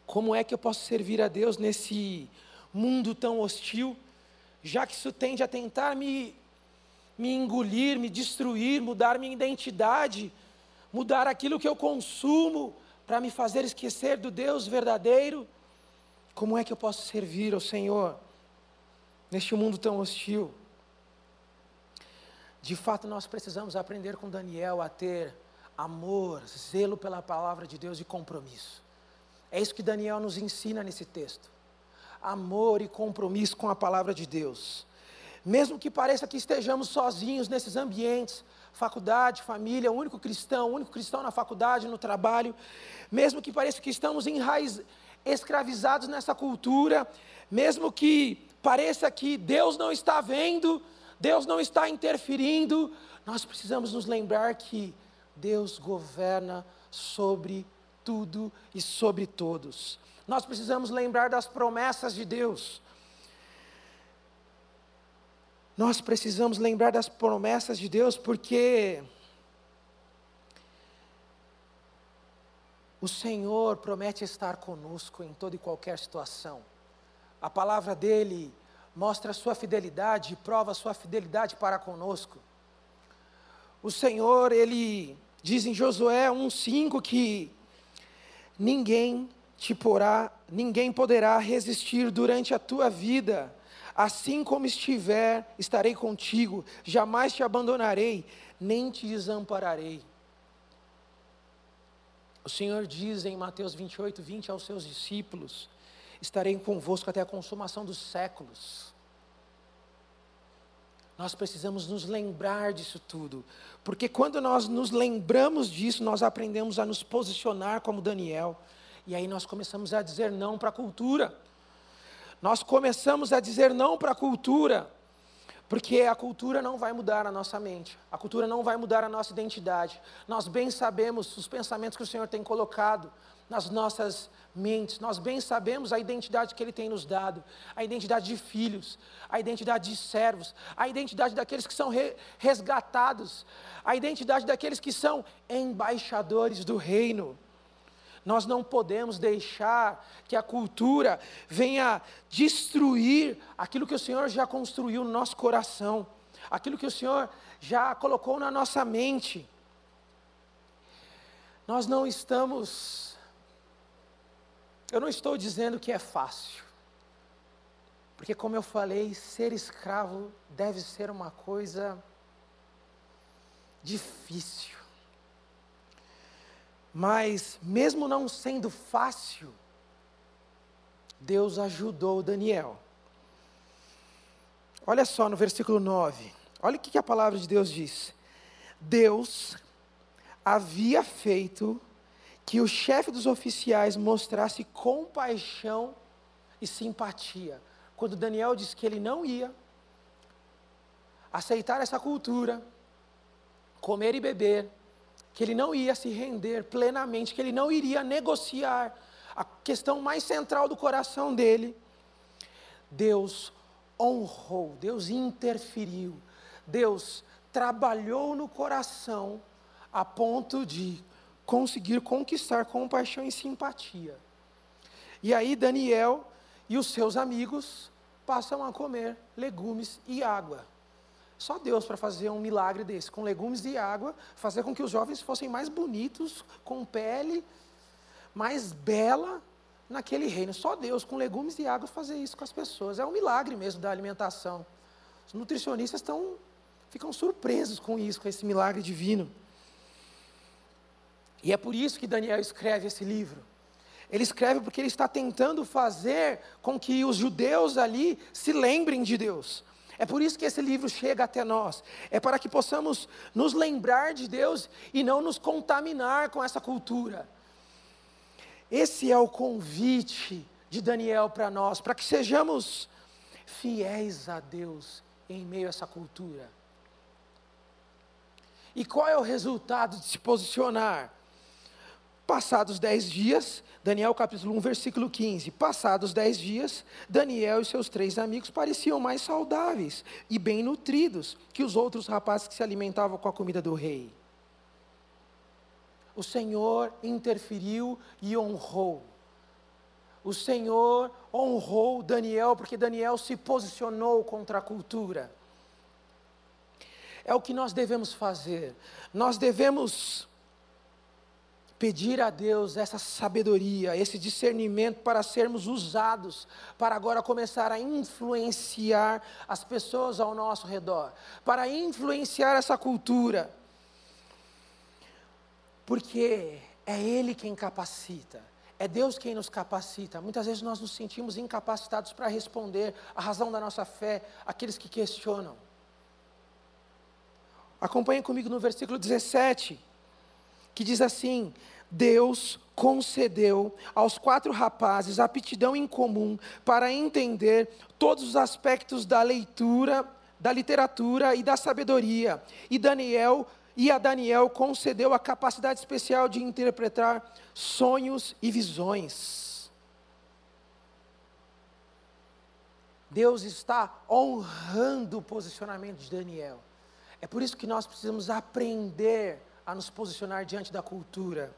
Como é que eu posso servir a Deus nesse mundo tão hostil, já que isso tende a tentar me, me engolir, me destruir, mudar minha identidade, mudar aquilo que eu consumo para me fazer esquecer do Deus verdadeiro? Como é que eu posso servir ao Senhor neste mundo tão hostil? De fato, nós precisamos aprender com Daniel a ter amor, zelo pela palavra de Deus e compromisso. É isso que Daniel nos ensina nesse texto. Amor e compromisso com a palavra de Deus. Mesmo que pareça que estejamos sozinhos nesses ambientes, faculdade, família, o único cristão, o único cristão na faculdade, no trabalho, mesmo que pareça que estamos enraiz, escravizados nessa cultura, mesmo que pareça que Deus não está vendo, Deus não está interferindo, nós precisamos nos lembrar que Deus governa sobre tudo e sobre todos. Nós precisamos lembrar das promessas de Deus. Nós precisamos lembrar das promessas de Deus porque o Senhor promete estar conosco em toda e qualquer situação. A palavra dele mostra a sua fidelidade prova a sua fidelidade para conosco. O Senhor, ele diz em Josué 1:5 que ninguém te porá, ninguém poderá resistir durante a tua vida. Assim como estiver, estarei contigo, jamais te abandonarei, nem te desampararei. O Senhor diz em Mateus 28, 20 aos seus discípulos: Estarei convosco até a consumação dos séculos. Nós precisamos nos lembrar disso tudo, porque quando nós nos lembramos disso, nós aprendemos a nos posicionar como Daniel, e aí nós começamos a dizer não para a cultura. Nós começamos a dizer não para a cultura, porque a cultura não vai mudar a nossa mente, a cultura não vai mudar a nossa identidade. Nós bem sabemos os pensamentos que o Senhor tem colocado nas nossas mentes, nós bem sabemos a identidade que Ele tem nos dado, a identidade de filhos, a identidade de servos, a identidade daqueles que são re resgatados, a identidade daqueles que são embaixadores do reino. Nós não podemos deixar que a cultura venha destruir aquilo que o Senhor já construiu no nosso coração, aquilo que o Senhor já colocou na nossa mente. Nós não estamos. Eu não estou dizendo que é fácil. Porque, como eu falei, ser escravo deve ser uma coisa difícil. Mas, mesmo não sendo fácil, Deus ajudou Daniel. Olha só no versículo 9. Olha o que a palavra de Deus diz. Deus havia feito que o chefe dos oficiais mostrasse compaixão e simpatia. Quando Daniel disse que ele não ia aceitar essa cultura, comer e beber, que ele não ia se render plenamente, que ele não iria negociar a questão mais central do coração dele. Deus honrou, Deus interferiu, Deus trabalhou no coração a ponto de conseguir conquistar compaixão e simpatia. E aí Daniel e os seus amigos passam a comer legumes e água. Só Deus para fazer um milagre desse, com legumes e água, fazer com que os jovens fossem mais bonitos, com pele mais bela naquele reino. Só Deus, com legumes e água, fazer isso com as pessoas. É um milagre mesmo da alimentação. Os nutricionistas estão, ficam surpresos com isso, com esse milagre divino. E é por isso que Daniel escreve esse livro. Ele escreve porque ele está tentando fazer com que os judeus ali se lembrem de Deus. É por isso que esse livro chega até nós. É para que possamos nos lembrar de Deus e não nos contaminar com essa cultura. Esse é o convite de Daniel para nós, para que sejamos fiéis a Deus em meio a essa cultura. E qual é o resultado de se posicionar? Passados dez dias, Daniel capítulo 1, versículo 15. Passados dez dias, Daniel e seus três amigos pareciam mais saudáveis e bem nutridos que os outros rapazes que se alimentavam com a comida do rei. O Senhor interferiu e honrou. O Senhor honrou Daniel porque Daniel se posicionou contra a cultura. É o que nós devemos fazer. Nós devemos pedir a Deus essa sabedoria, esse discernimento para sermos usados, para agora começar a influenciar as pessoas ao nosso redor, para influenciar essa cultura. Porque é Ele quem capacita. É Deus quem nos capacita. Muitas vezes nós nos sentimos incapacitados para responder a razão da nossa fé àqueles que questionam. Acompanhe comigo no versículo 17, que diz assim: Deus concedeu aos quatro rapazes aptidão em comum para entender todos os aspectos da leitura, da literatura e da sabedoria. E Daniel e a Daniel concedeu a capacidade especial de interpretar sonhos e visões. Deus está honrando o posicionamento de Daniel. É por isso que nós precisamos aprender a nos posicionar diante da cultura.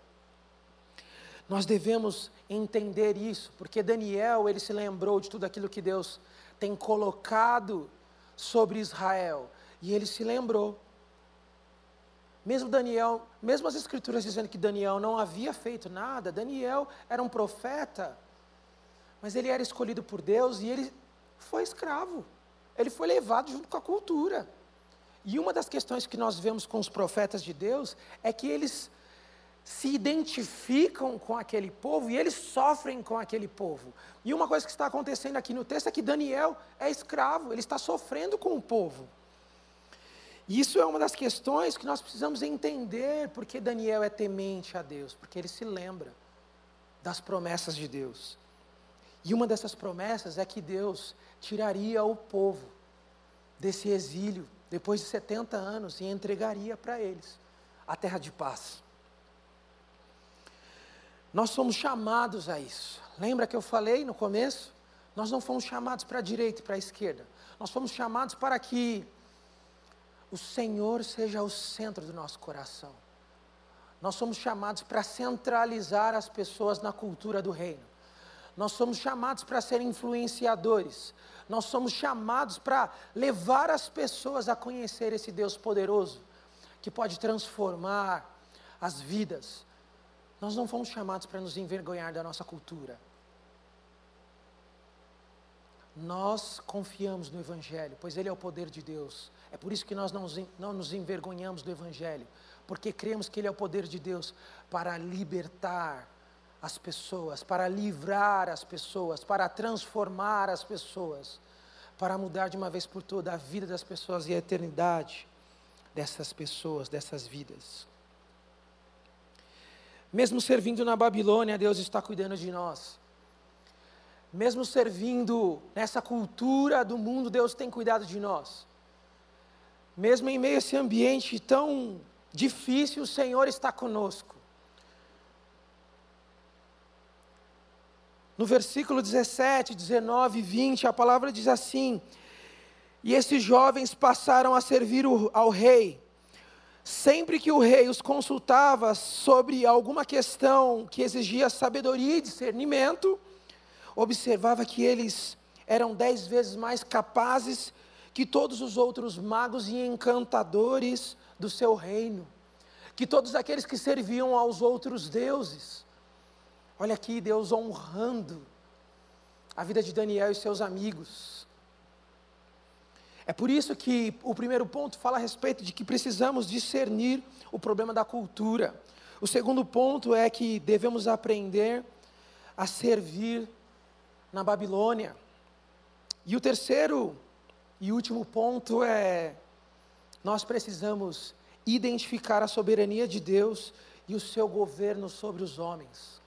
Nós devemos entender isso, porque Daniel, ele se lembrou de tudo aquilo que Deus tem colocado sobre Israel, e ele se lembrou. Mesmo Daniel, mesmo as escrituras dizendo que Daniel não havia feito nada, Daniel era um profeta, mas ele era escolhido por Deus e ele foi escravo. Ele foi levado junto com a cultura. E uma das questões que nós vemos com os profetas de Deus é que eles se identificam com aquele povo e eles sofrem com aquele povo. E uma coisa que está acontecendo aqui no texto é que Daniel é escravo, ele está sofrendo com o povo. E isso é uma das questões que nós precisamos entender porque Daniel é temente a Deus, porque ele se lembra das promessas de Deus. E uma dessas promessas é que Deus tiraria o povo desse exílio depois de 70 anos e entregaria para eles a terra de paz. Nós somos chamados a isso. Lembra que eu falei no começo? Nós não fomos chamados para a direita e para a esquerda. Nós fomos chamados para que o Senhor seja o centro do nosso coração. Nós somos chamados para centralizar as pessoas na cultura do reino. Nós somos chamados para ser influenciadores. Nós somos chamados para levar as pessoas a conhecer esse Deus poderoso, que pode transformar as vidas. Nós não fomos chamados para nos envergonhar da nossa cultura. Nós confiamos no Evangelho, pois ele é o poder de Deus é por isso que nós não, não nos envergonhamos do Evangelho, porque cremos que Ele é o poder de Deus para libertar as pessoas, para livrar as pessoas, para transformar as pessoas, para mudar de uma vez por toda a vida das pessoas e a eternidade dessas pessoas, dessas vidas. Mesmo servindo na Babilônia, Deus está cuidando de nós. Mesmo servindo nessa cultura do mundo, Deus tem cuidado de nós. Mesmo em meio a esse ambiente tão difícil, o Senhor está conosco. No versículo 17, 19 e 20, a palavra diz assim: E esses jovens passaram a servir ao rei. Sempre que o rei os consultava sobre alguma questão que exigia sabedoria e discernimento, observava que eles eram dez vezes mais capazes que todos os outros magos e encantadores do seu reino, que todos aqueles que serviam aos outros deuses. Olha aqui, Deus honrando a vida de Daniel e seus amigos. É por isso que o primeiro ponto fala a respeito de que precisamos discernir o problema da cultura. O segundo ponto é que devemos aprender a servir na Babilônia. E o terceiro e último ponto é: nós precisamos identificar a soberania de Deus e o seu governo sobre os homens.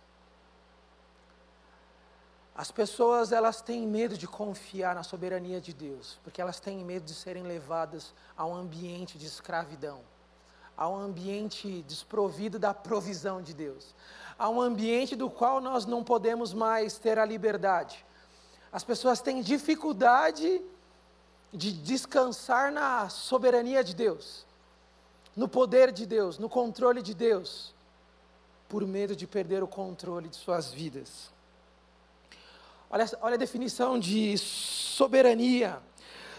As pessoas elas têm medo de confiar na soberania de Deus, porque elas têm medo de serem levadas a um ambiente de escravidão, a um ambiente desprovido da provisão de Deus, a um ambiente do qual nós não podemos mais ter a liberdade. As pessoas têm dificuldade de descansar na soberania de Deus, no poder de Deus, no controle de Deus, por medo de perder o controle de suas vidas. Olha, olha a definição de soberania.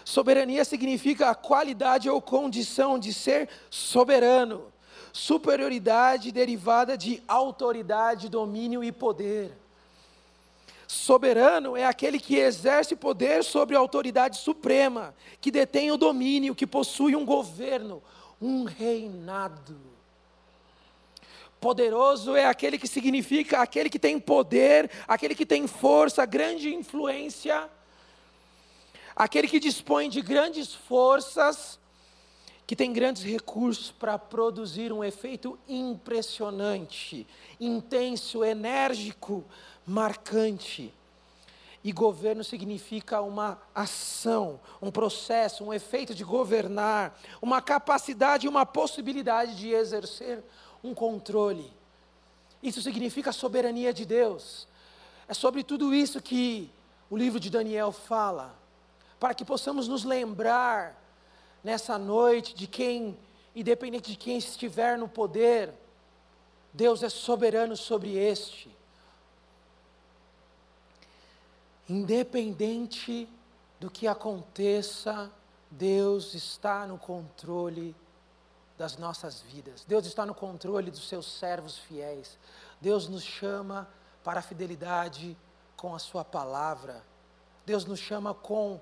Soberania significa a qualidade ou condição de ser soberano, superioridade derivada de autoridade, domínio e poder. Soberano é aquele que exerce poder sobre a autoridade suprema, que detém o domínio, que possui um governo, um reinado. Poderoso é aquele que significa aquele que tem poder, aquele que tem força, grande influência, aquele que dispõe de grandes forças, que tem grandes recursos para produzir um efeito impressionante, intenso, enérgico, marcante. E governo significa uma ação, um processo, um efeito de governar, uma capacidade, uma possibilidade de exercer um controle. Isso significa a soberania de Deus. É sobre tudo isso que o livro de Daniel fala, para que possamos nos lembrar nessa noite de quem, independente de quem estiver no poder, Deus é soberano sobre este. Independente do que aconteça, Deus está no controle das nossas vidas. Deus está no controle dos seus servos fiéis. Deus nos chama para a fidelidade com a Sua palavra. Deus nos chama com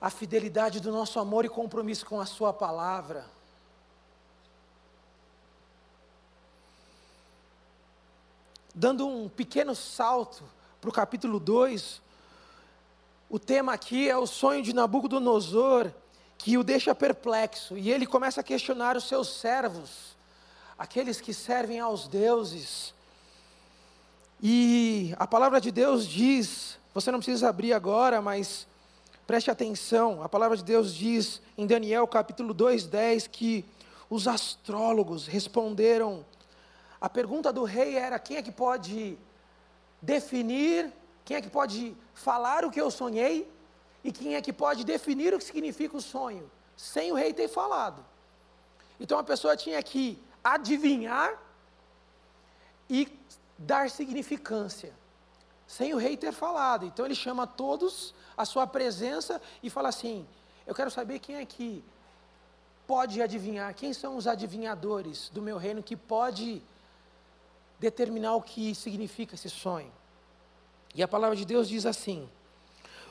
a fidelidade do nosso amor e compromisso com a Sua palavra. Dando um pequeno salto para o capítulo 2, o tema aqui é o sonho de Nabucodonosor que o deixa perplexo, e ele começa a questionar os seus servos, aqueles que servem aos deuses. E a palavra de Deus diz, você não precisa abrir agora, mas preste atenção, a palavra de Deus diz em Daniel capítulo 2, 10, que os astrólogos responderam, a pergunta do rei era: quem é que pode definir, quem é que pode falar o que eu sonhei? E quem é que pode definir o que significa o sonho, sem o rei ter falado? Então a pessoa tinha que adivinhar e dar significância, sem o rei ter falado. Então ele chama todos à sua presença e fala assim: Eu quero saber quem é que pode adivinhar, quem são os adivinhadores do meu reino que pode determinar o que significa esse sonho. E a palavra de Deus diz assim: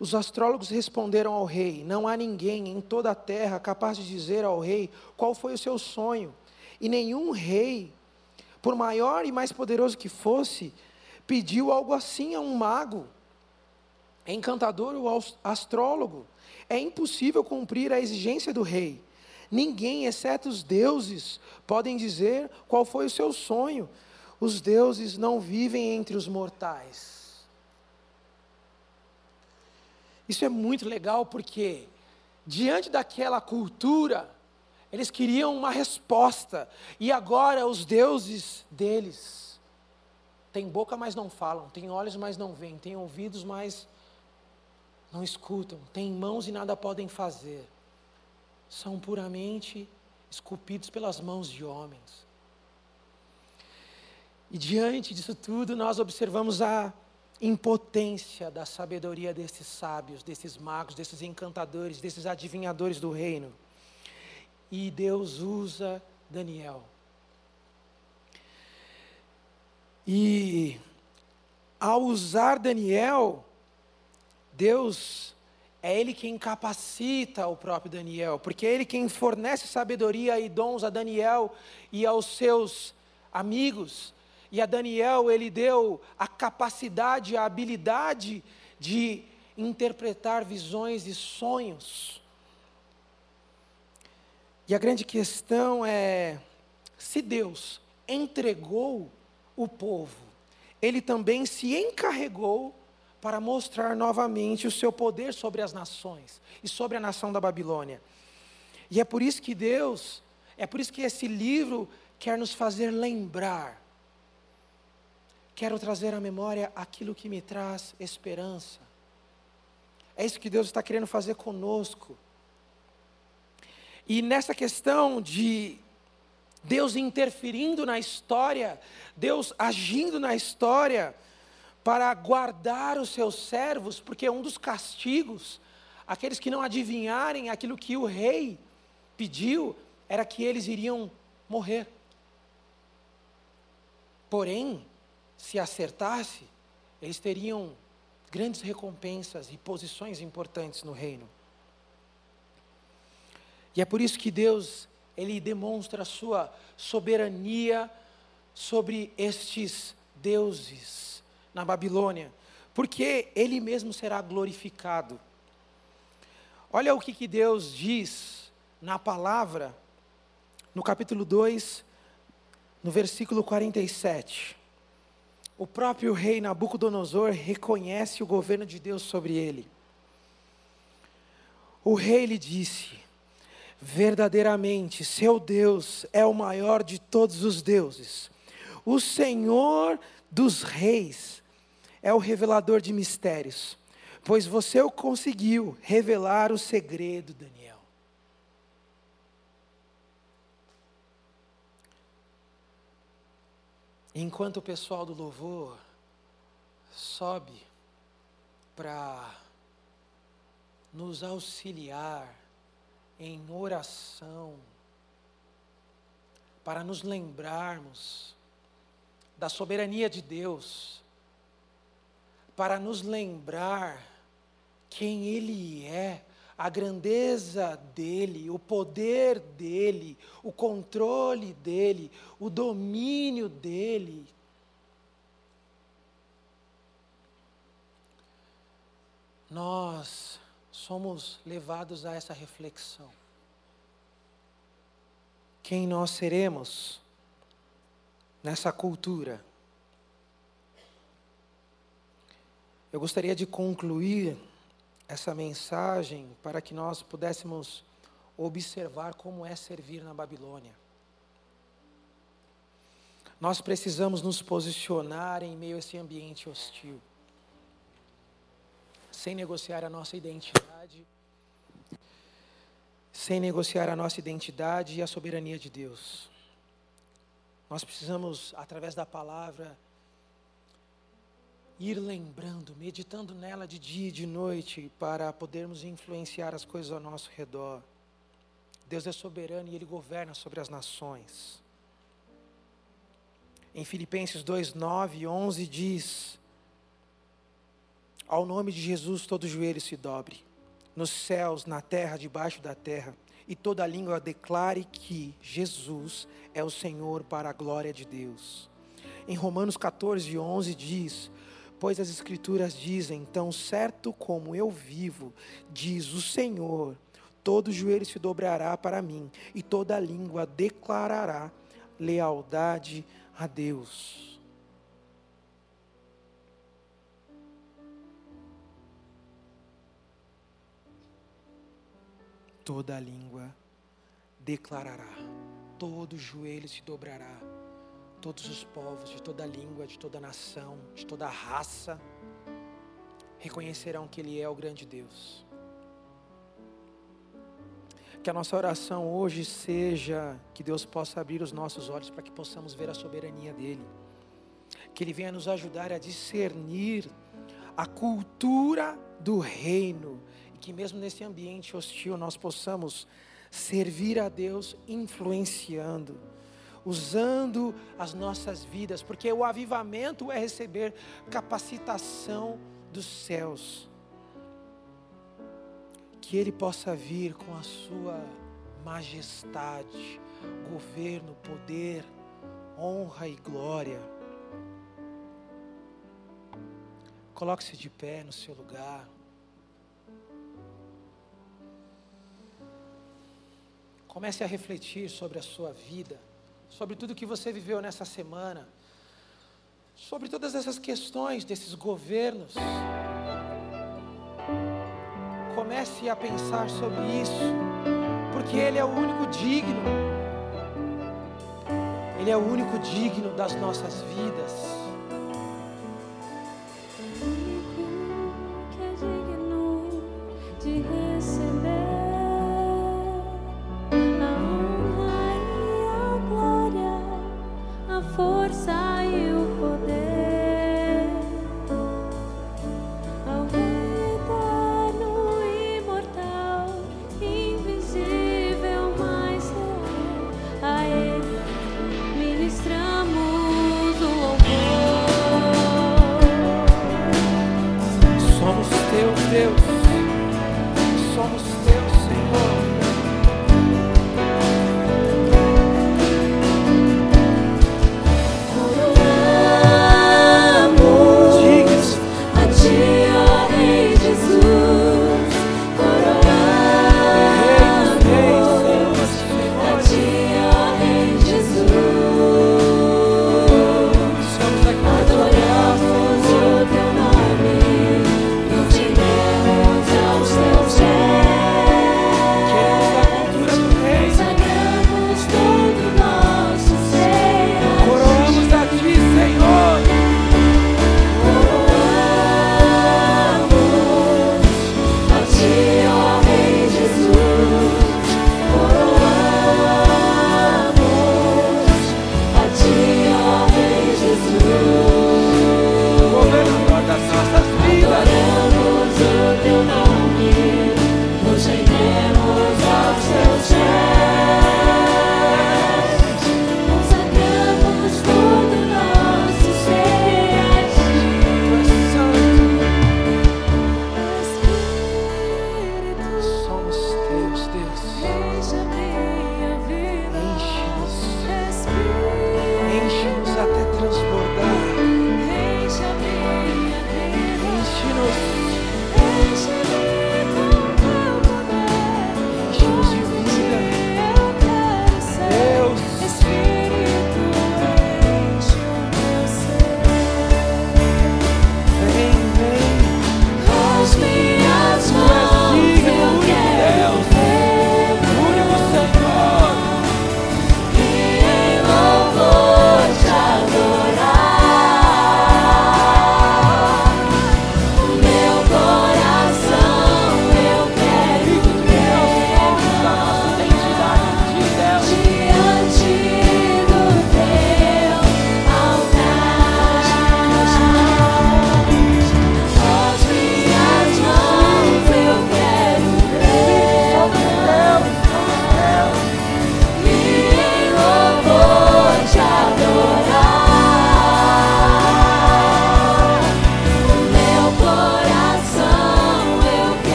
os astrólogos responderam ao rei: Não há ninguém em toda a terra capaz de dizer ao rei qual foi o seu sonho. E nenhum rei, por maior e mais poderoso que fosse, pediu algo assim a um mago, encantador ou astrólogo. É impossível cumprir a exigência do rei. Ninguém, exceto os deuses, podem dizer qual foi o seu sonho. Os deuses não vivem entre os mortais. Isso é muito legal porque, diante daquela cultura, eles queriam uma resposta, e agora os deuses deles têm boca, mas não falam, têm olhos, mas não veem, têm ouvidos, mas não escutam, têm mãos e nada podem fazer, são puramente esculpidos pelas mãos de homens. E diante disso tudo, nós observamos a impotência da sabedoria desses sábios, desses magos, desses encantadores, desses adivinhadores do reino. E Deus usa Daniel. E ao usar Daniel, Deus é Ele quem capacita o próprio Daniel, porque é Ele quem fornece sabedoria e dons a Daniel e aos seus amigos e a Daniel ele deu a capacidade, a habilidade de interpretar visões e sonhos. E a grande questão é: se Deus entregou o povo, ele também se encarregou para mostrar novamente o seu poder sobre as nações e sobre a nação da Babilônia. E é por isso que Deus É por isso que esse livro quer nos fazer lembrar. Quero trazer à memória aquilo que me traz esperança. É isso que Deus está querendo fazer conosco. E nessa questão de Deus interferindo na história, Deus agindo na história para guardar os seus servos, porque um dos castigos, aqueles que não adivinharem aquilo que o rei pediu, era que eles iriam morrer. Porém, se acertasse, eles teriam grandes recompensas e posições importantes no reino. E é por isso que Deus, ele demonstra a sua soberania sobre estes deuses na Babilônia, porque ele mesmo será glorificado. Olha o que, que Deus diz na palavra, no capítulo 2, no versículo 47. O próprio rei Nabucodonosor reconhece o governo de Deus sobre ele. O rei lhe disse: Verdadeiramente, seu Deus é o maior de todos os deuses. O Senhor dos reis é o revelador de mistérios, pois você o conseguiu revelar o segredo, Daniel. Enquanto o pessoal do louvor sobe para nos auxiliar em oração, para nos lembrarmos da soberania de Deus, para nos lembrar quem Ele é, a grandeza dele, o poder dele, o controle dele, o domínio dele. Nós somos levados a essa reflexão. Quem nós seremos nessa cultura? Eu gostaria de concluir essa mensagem para que nós pudéssemos observar como é servir na Babilônia. Nós precisamos nos posicionar em meio a esse ambiente hostil, sem negociar a nossa identidade, sem negociar a nossa identidade e a soberania de Deus. Nós precisamos, através da palavra, ir lembrando, meditando nela de dia e de noite, para podermos influenciar as coisas ao nosso redor. Deus é soberano e Ele governa sobre as nações. Em Filipenses 2, 9 e 11 diz: Ao nome de Jesus todo joelho se dobre, nos céus, na terra, debaixo da terra, e toda língua declare que Jesus é o Senhor para a glória de Deus. Em Romanos 14, 11 diz: Pois as Escrituras dizem: Tão certo como eu vivo, diz o Senhor, todo joelho se dobrará para mim, e toda língua declarará lealdade a Deus. Toda língua declarará, todo joelho se dobrará todos os povos, de toda língua, de toda nação, de toda raça, reconhecerão que Ele é o grande Deus. Que a nossa oração hoje seja que Deus possa abrir os nossos olhos para que possamos ver a soberania dEle. Que Ele venha nos ajudar a discernir a cultura do reino. E que mesmo nesse ambiente hostil nós possamos servir a Deus influenciando usando as nossas vidas, porque o avivamento é receber capacitação dos céus. Que Ele possa vir com a Sua majestade, governo, poder, honra e glória. Coloque-se de pé no seu lugar. Comece a refletir sobre a sua vida sobre tudo que você viveu nessa semana, sobre todas essas questões desses governos. Comece a pensar sobre isso, porque Ele é o único digno, Ele é o único digno das nossas vidas.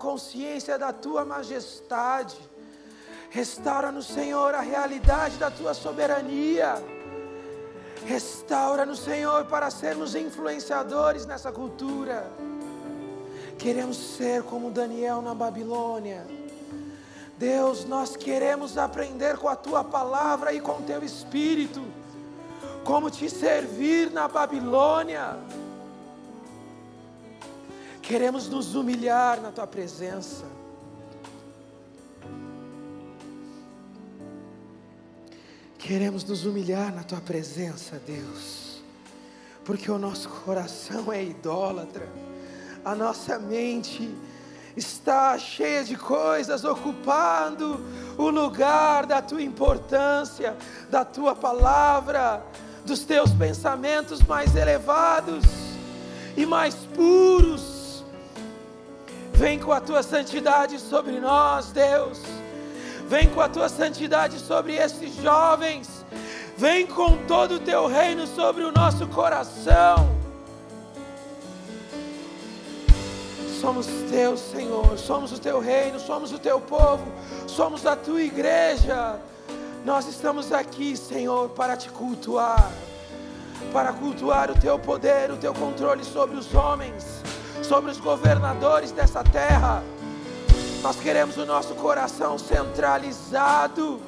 Consciência da tua majestade. Restaura no Senhor a realidade da tua soberania. Restaura no Senhor para sermos influenciadores nessa cultura. Queremos ser como Daniel na Babilônia. Deus, nós queremos aprender com a tua palavra e com o teu espírito como te servir na Babilônia. Queremos nos humilhar na tua presença. Queremos nos humilhar na tua presença, Deus, porque o nosso coração é idólatra, a nossa mente está cheia de coisas ocupando o lugar da tua importância, da tua palavra, dos teus pensamentos mais elevados e mais puros. Vem com a tua santidade sobre nós, Deus. Vem com a tua santidade sobre esses jovens. Vem com todo o teu reino sobre o nosso coração. Somos teus, Senhor. Somos o teu reino, somos o teu povo, somos a tua igreja. Nós estamos aqui, Senhor, para te cultuar, para cultuar o teu poder, o teu controle sobre os homens, sobre os governadores dessa terra. Nós queremos o nosso coração centralizado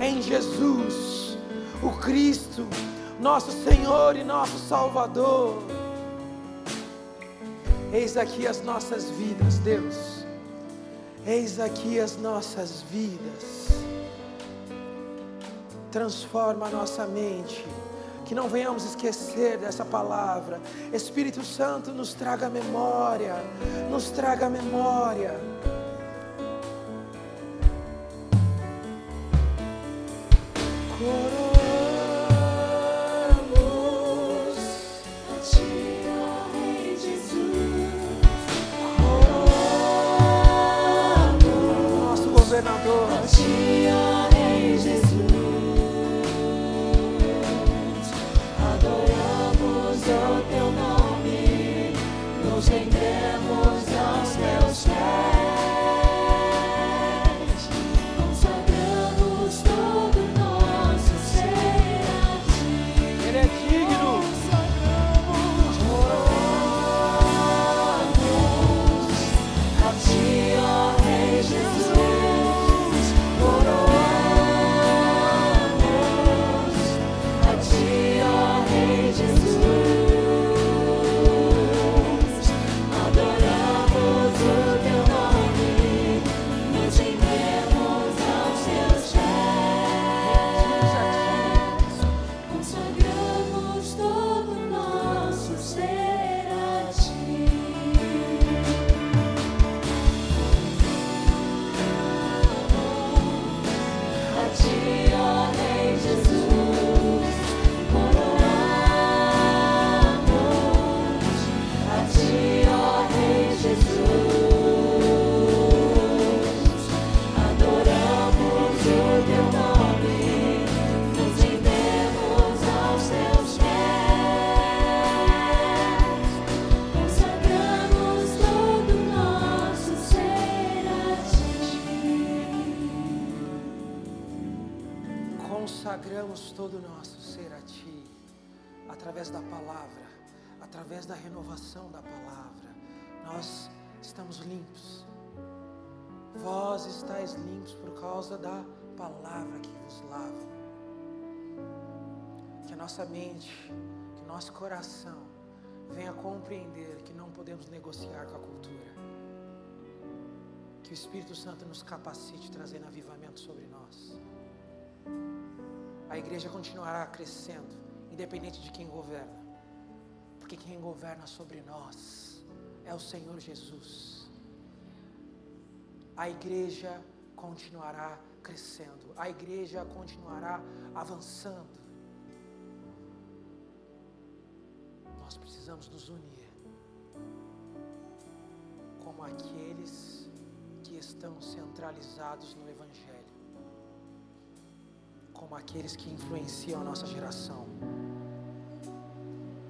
em Jesus, o Cristo, nosso Senhor e nosso Salvador. Eis aqui as nossas vidas, Deus. Eis aqui as nossas vidas. Transforma a nossa mente. Que não venhamos esquecer dessa palavra. Espírito Santo, nos traga memória. Nos traga memória. A. Coroamos Nosso governador. Através da renovação da palavra. Nós estamos limpos. Vós estáis limpos por causa da palavra que vos lava. Que a nossa mente, que o nosso coração venha compreender que não podemos negociar com a cultura. Que o Espírito Santo nos capacite trazendo avivamento sobre nós a igreja continuará crescendo, independente de quem governa, porque quem governa sobre nós é o Senhor Jesus. A igreja continuará crescendo, a igreja continuará avançando. Nós precisamos nos unir como aqueles que estão centralizados no Evangelho, como aqueles que influenciam a nossa geração,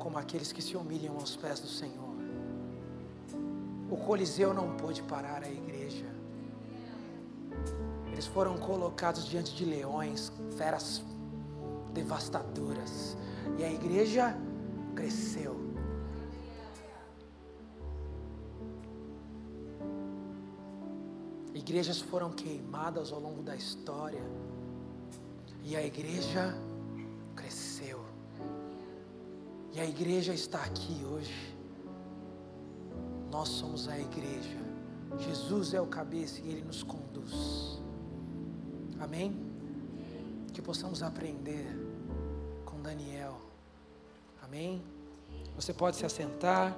como aqueles que se humilham aos pés do Senhor. O Coliseu não pôde parar a igreja. Eles foram colocados diante de leões, feras devastadoras, e a igreja cresceu. Igrejas foram queimadas ao longo da história. E a igreja cresceu. E a igreja está aqui hoje. Nós somos a igreja. Jesus é o cabeça e ele nos conduz. Amém? Que possamos aprender com Daniel. Amém? Você pode se assentar.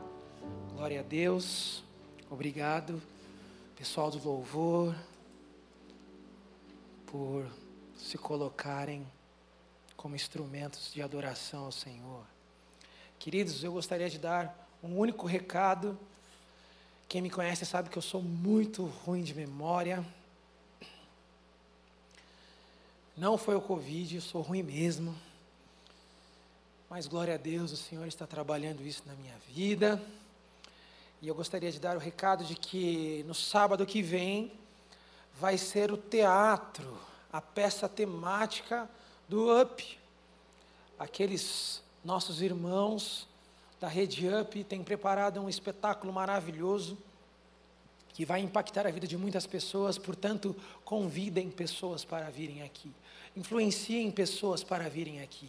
Glória a Deus. Obrigado, pessoal do louvor, por se colocarem como instrumentos de adoração ao Senhor. Queridos, eu gostaria de dar um único recado. Quem me conhece sabe que eu sou muito ruim de memória. Não foi o Covid, eu sou ruim mesmo. Mas glória a Deus, o Senhor está trabalhando isso na minha vida. E eu gostaria de dar o recado de que no sábado que vem vai ser o teatro, a peça temática do UP. Aqueles nossos irmãos da Rede UP têm preparado um espetáculo maravilhoso que vai impactar a vida de muitas pessoas, portanto, convidem pessoas para virem aqui. Influenciem pessoas para virem aqui.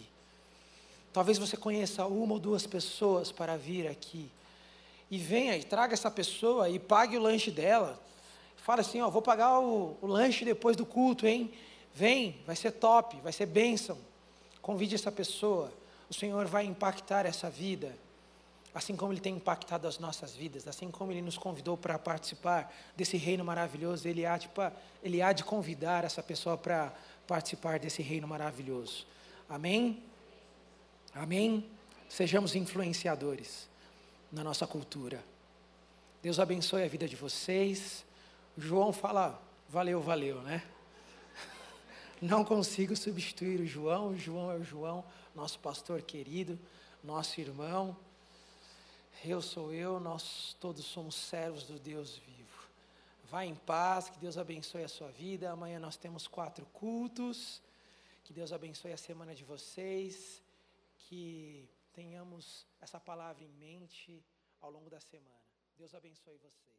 Talvez você conheça uma ou duas pessoas para vir aqui. E venha e traga essa pessoa e pague o lanche dela. Fala assim, ó, vou pagar o, o lanche depois do culto, hein? Vem, vai ser top, vai ser bênção. Convide essa pessoa. O Senhor vai impactar essa vida assim como Ele tem impactado as nossas vidas, assim como Ele nos convidou para participar desse reino maravilhoso, Ele há, de, Ele há de convidar essa pessoa para participar desse reino maravilhoso. Amém? Amém? Sejamos influenciadores na nossa cultura. Deus abençoe a vida de vocês. João fala, valeu, valeu, né? [LAUGHS] Não consigo substituir o João, o João é o João, nosso pastor querido, nosso irmão. Eu sou eu, nós todos somos servos do Deus vivo. Vá em paz, que Deus abençoe a sua vida. Amanhã nós temos quatro cultos. Que Deus abençoe a semana de vocês. Que tenhamos essa palavra em mente ao longo da semana. Deus abençoe vocês.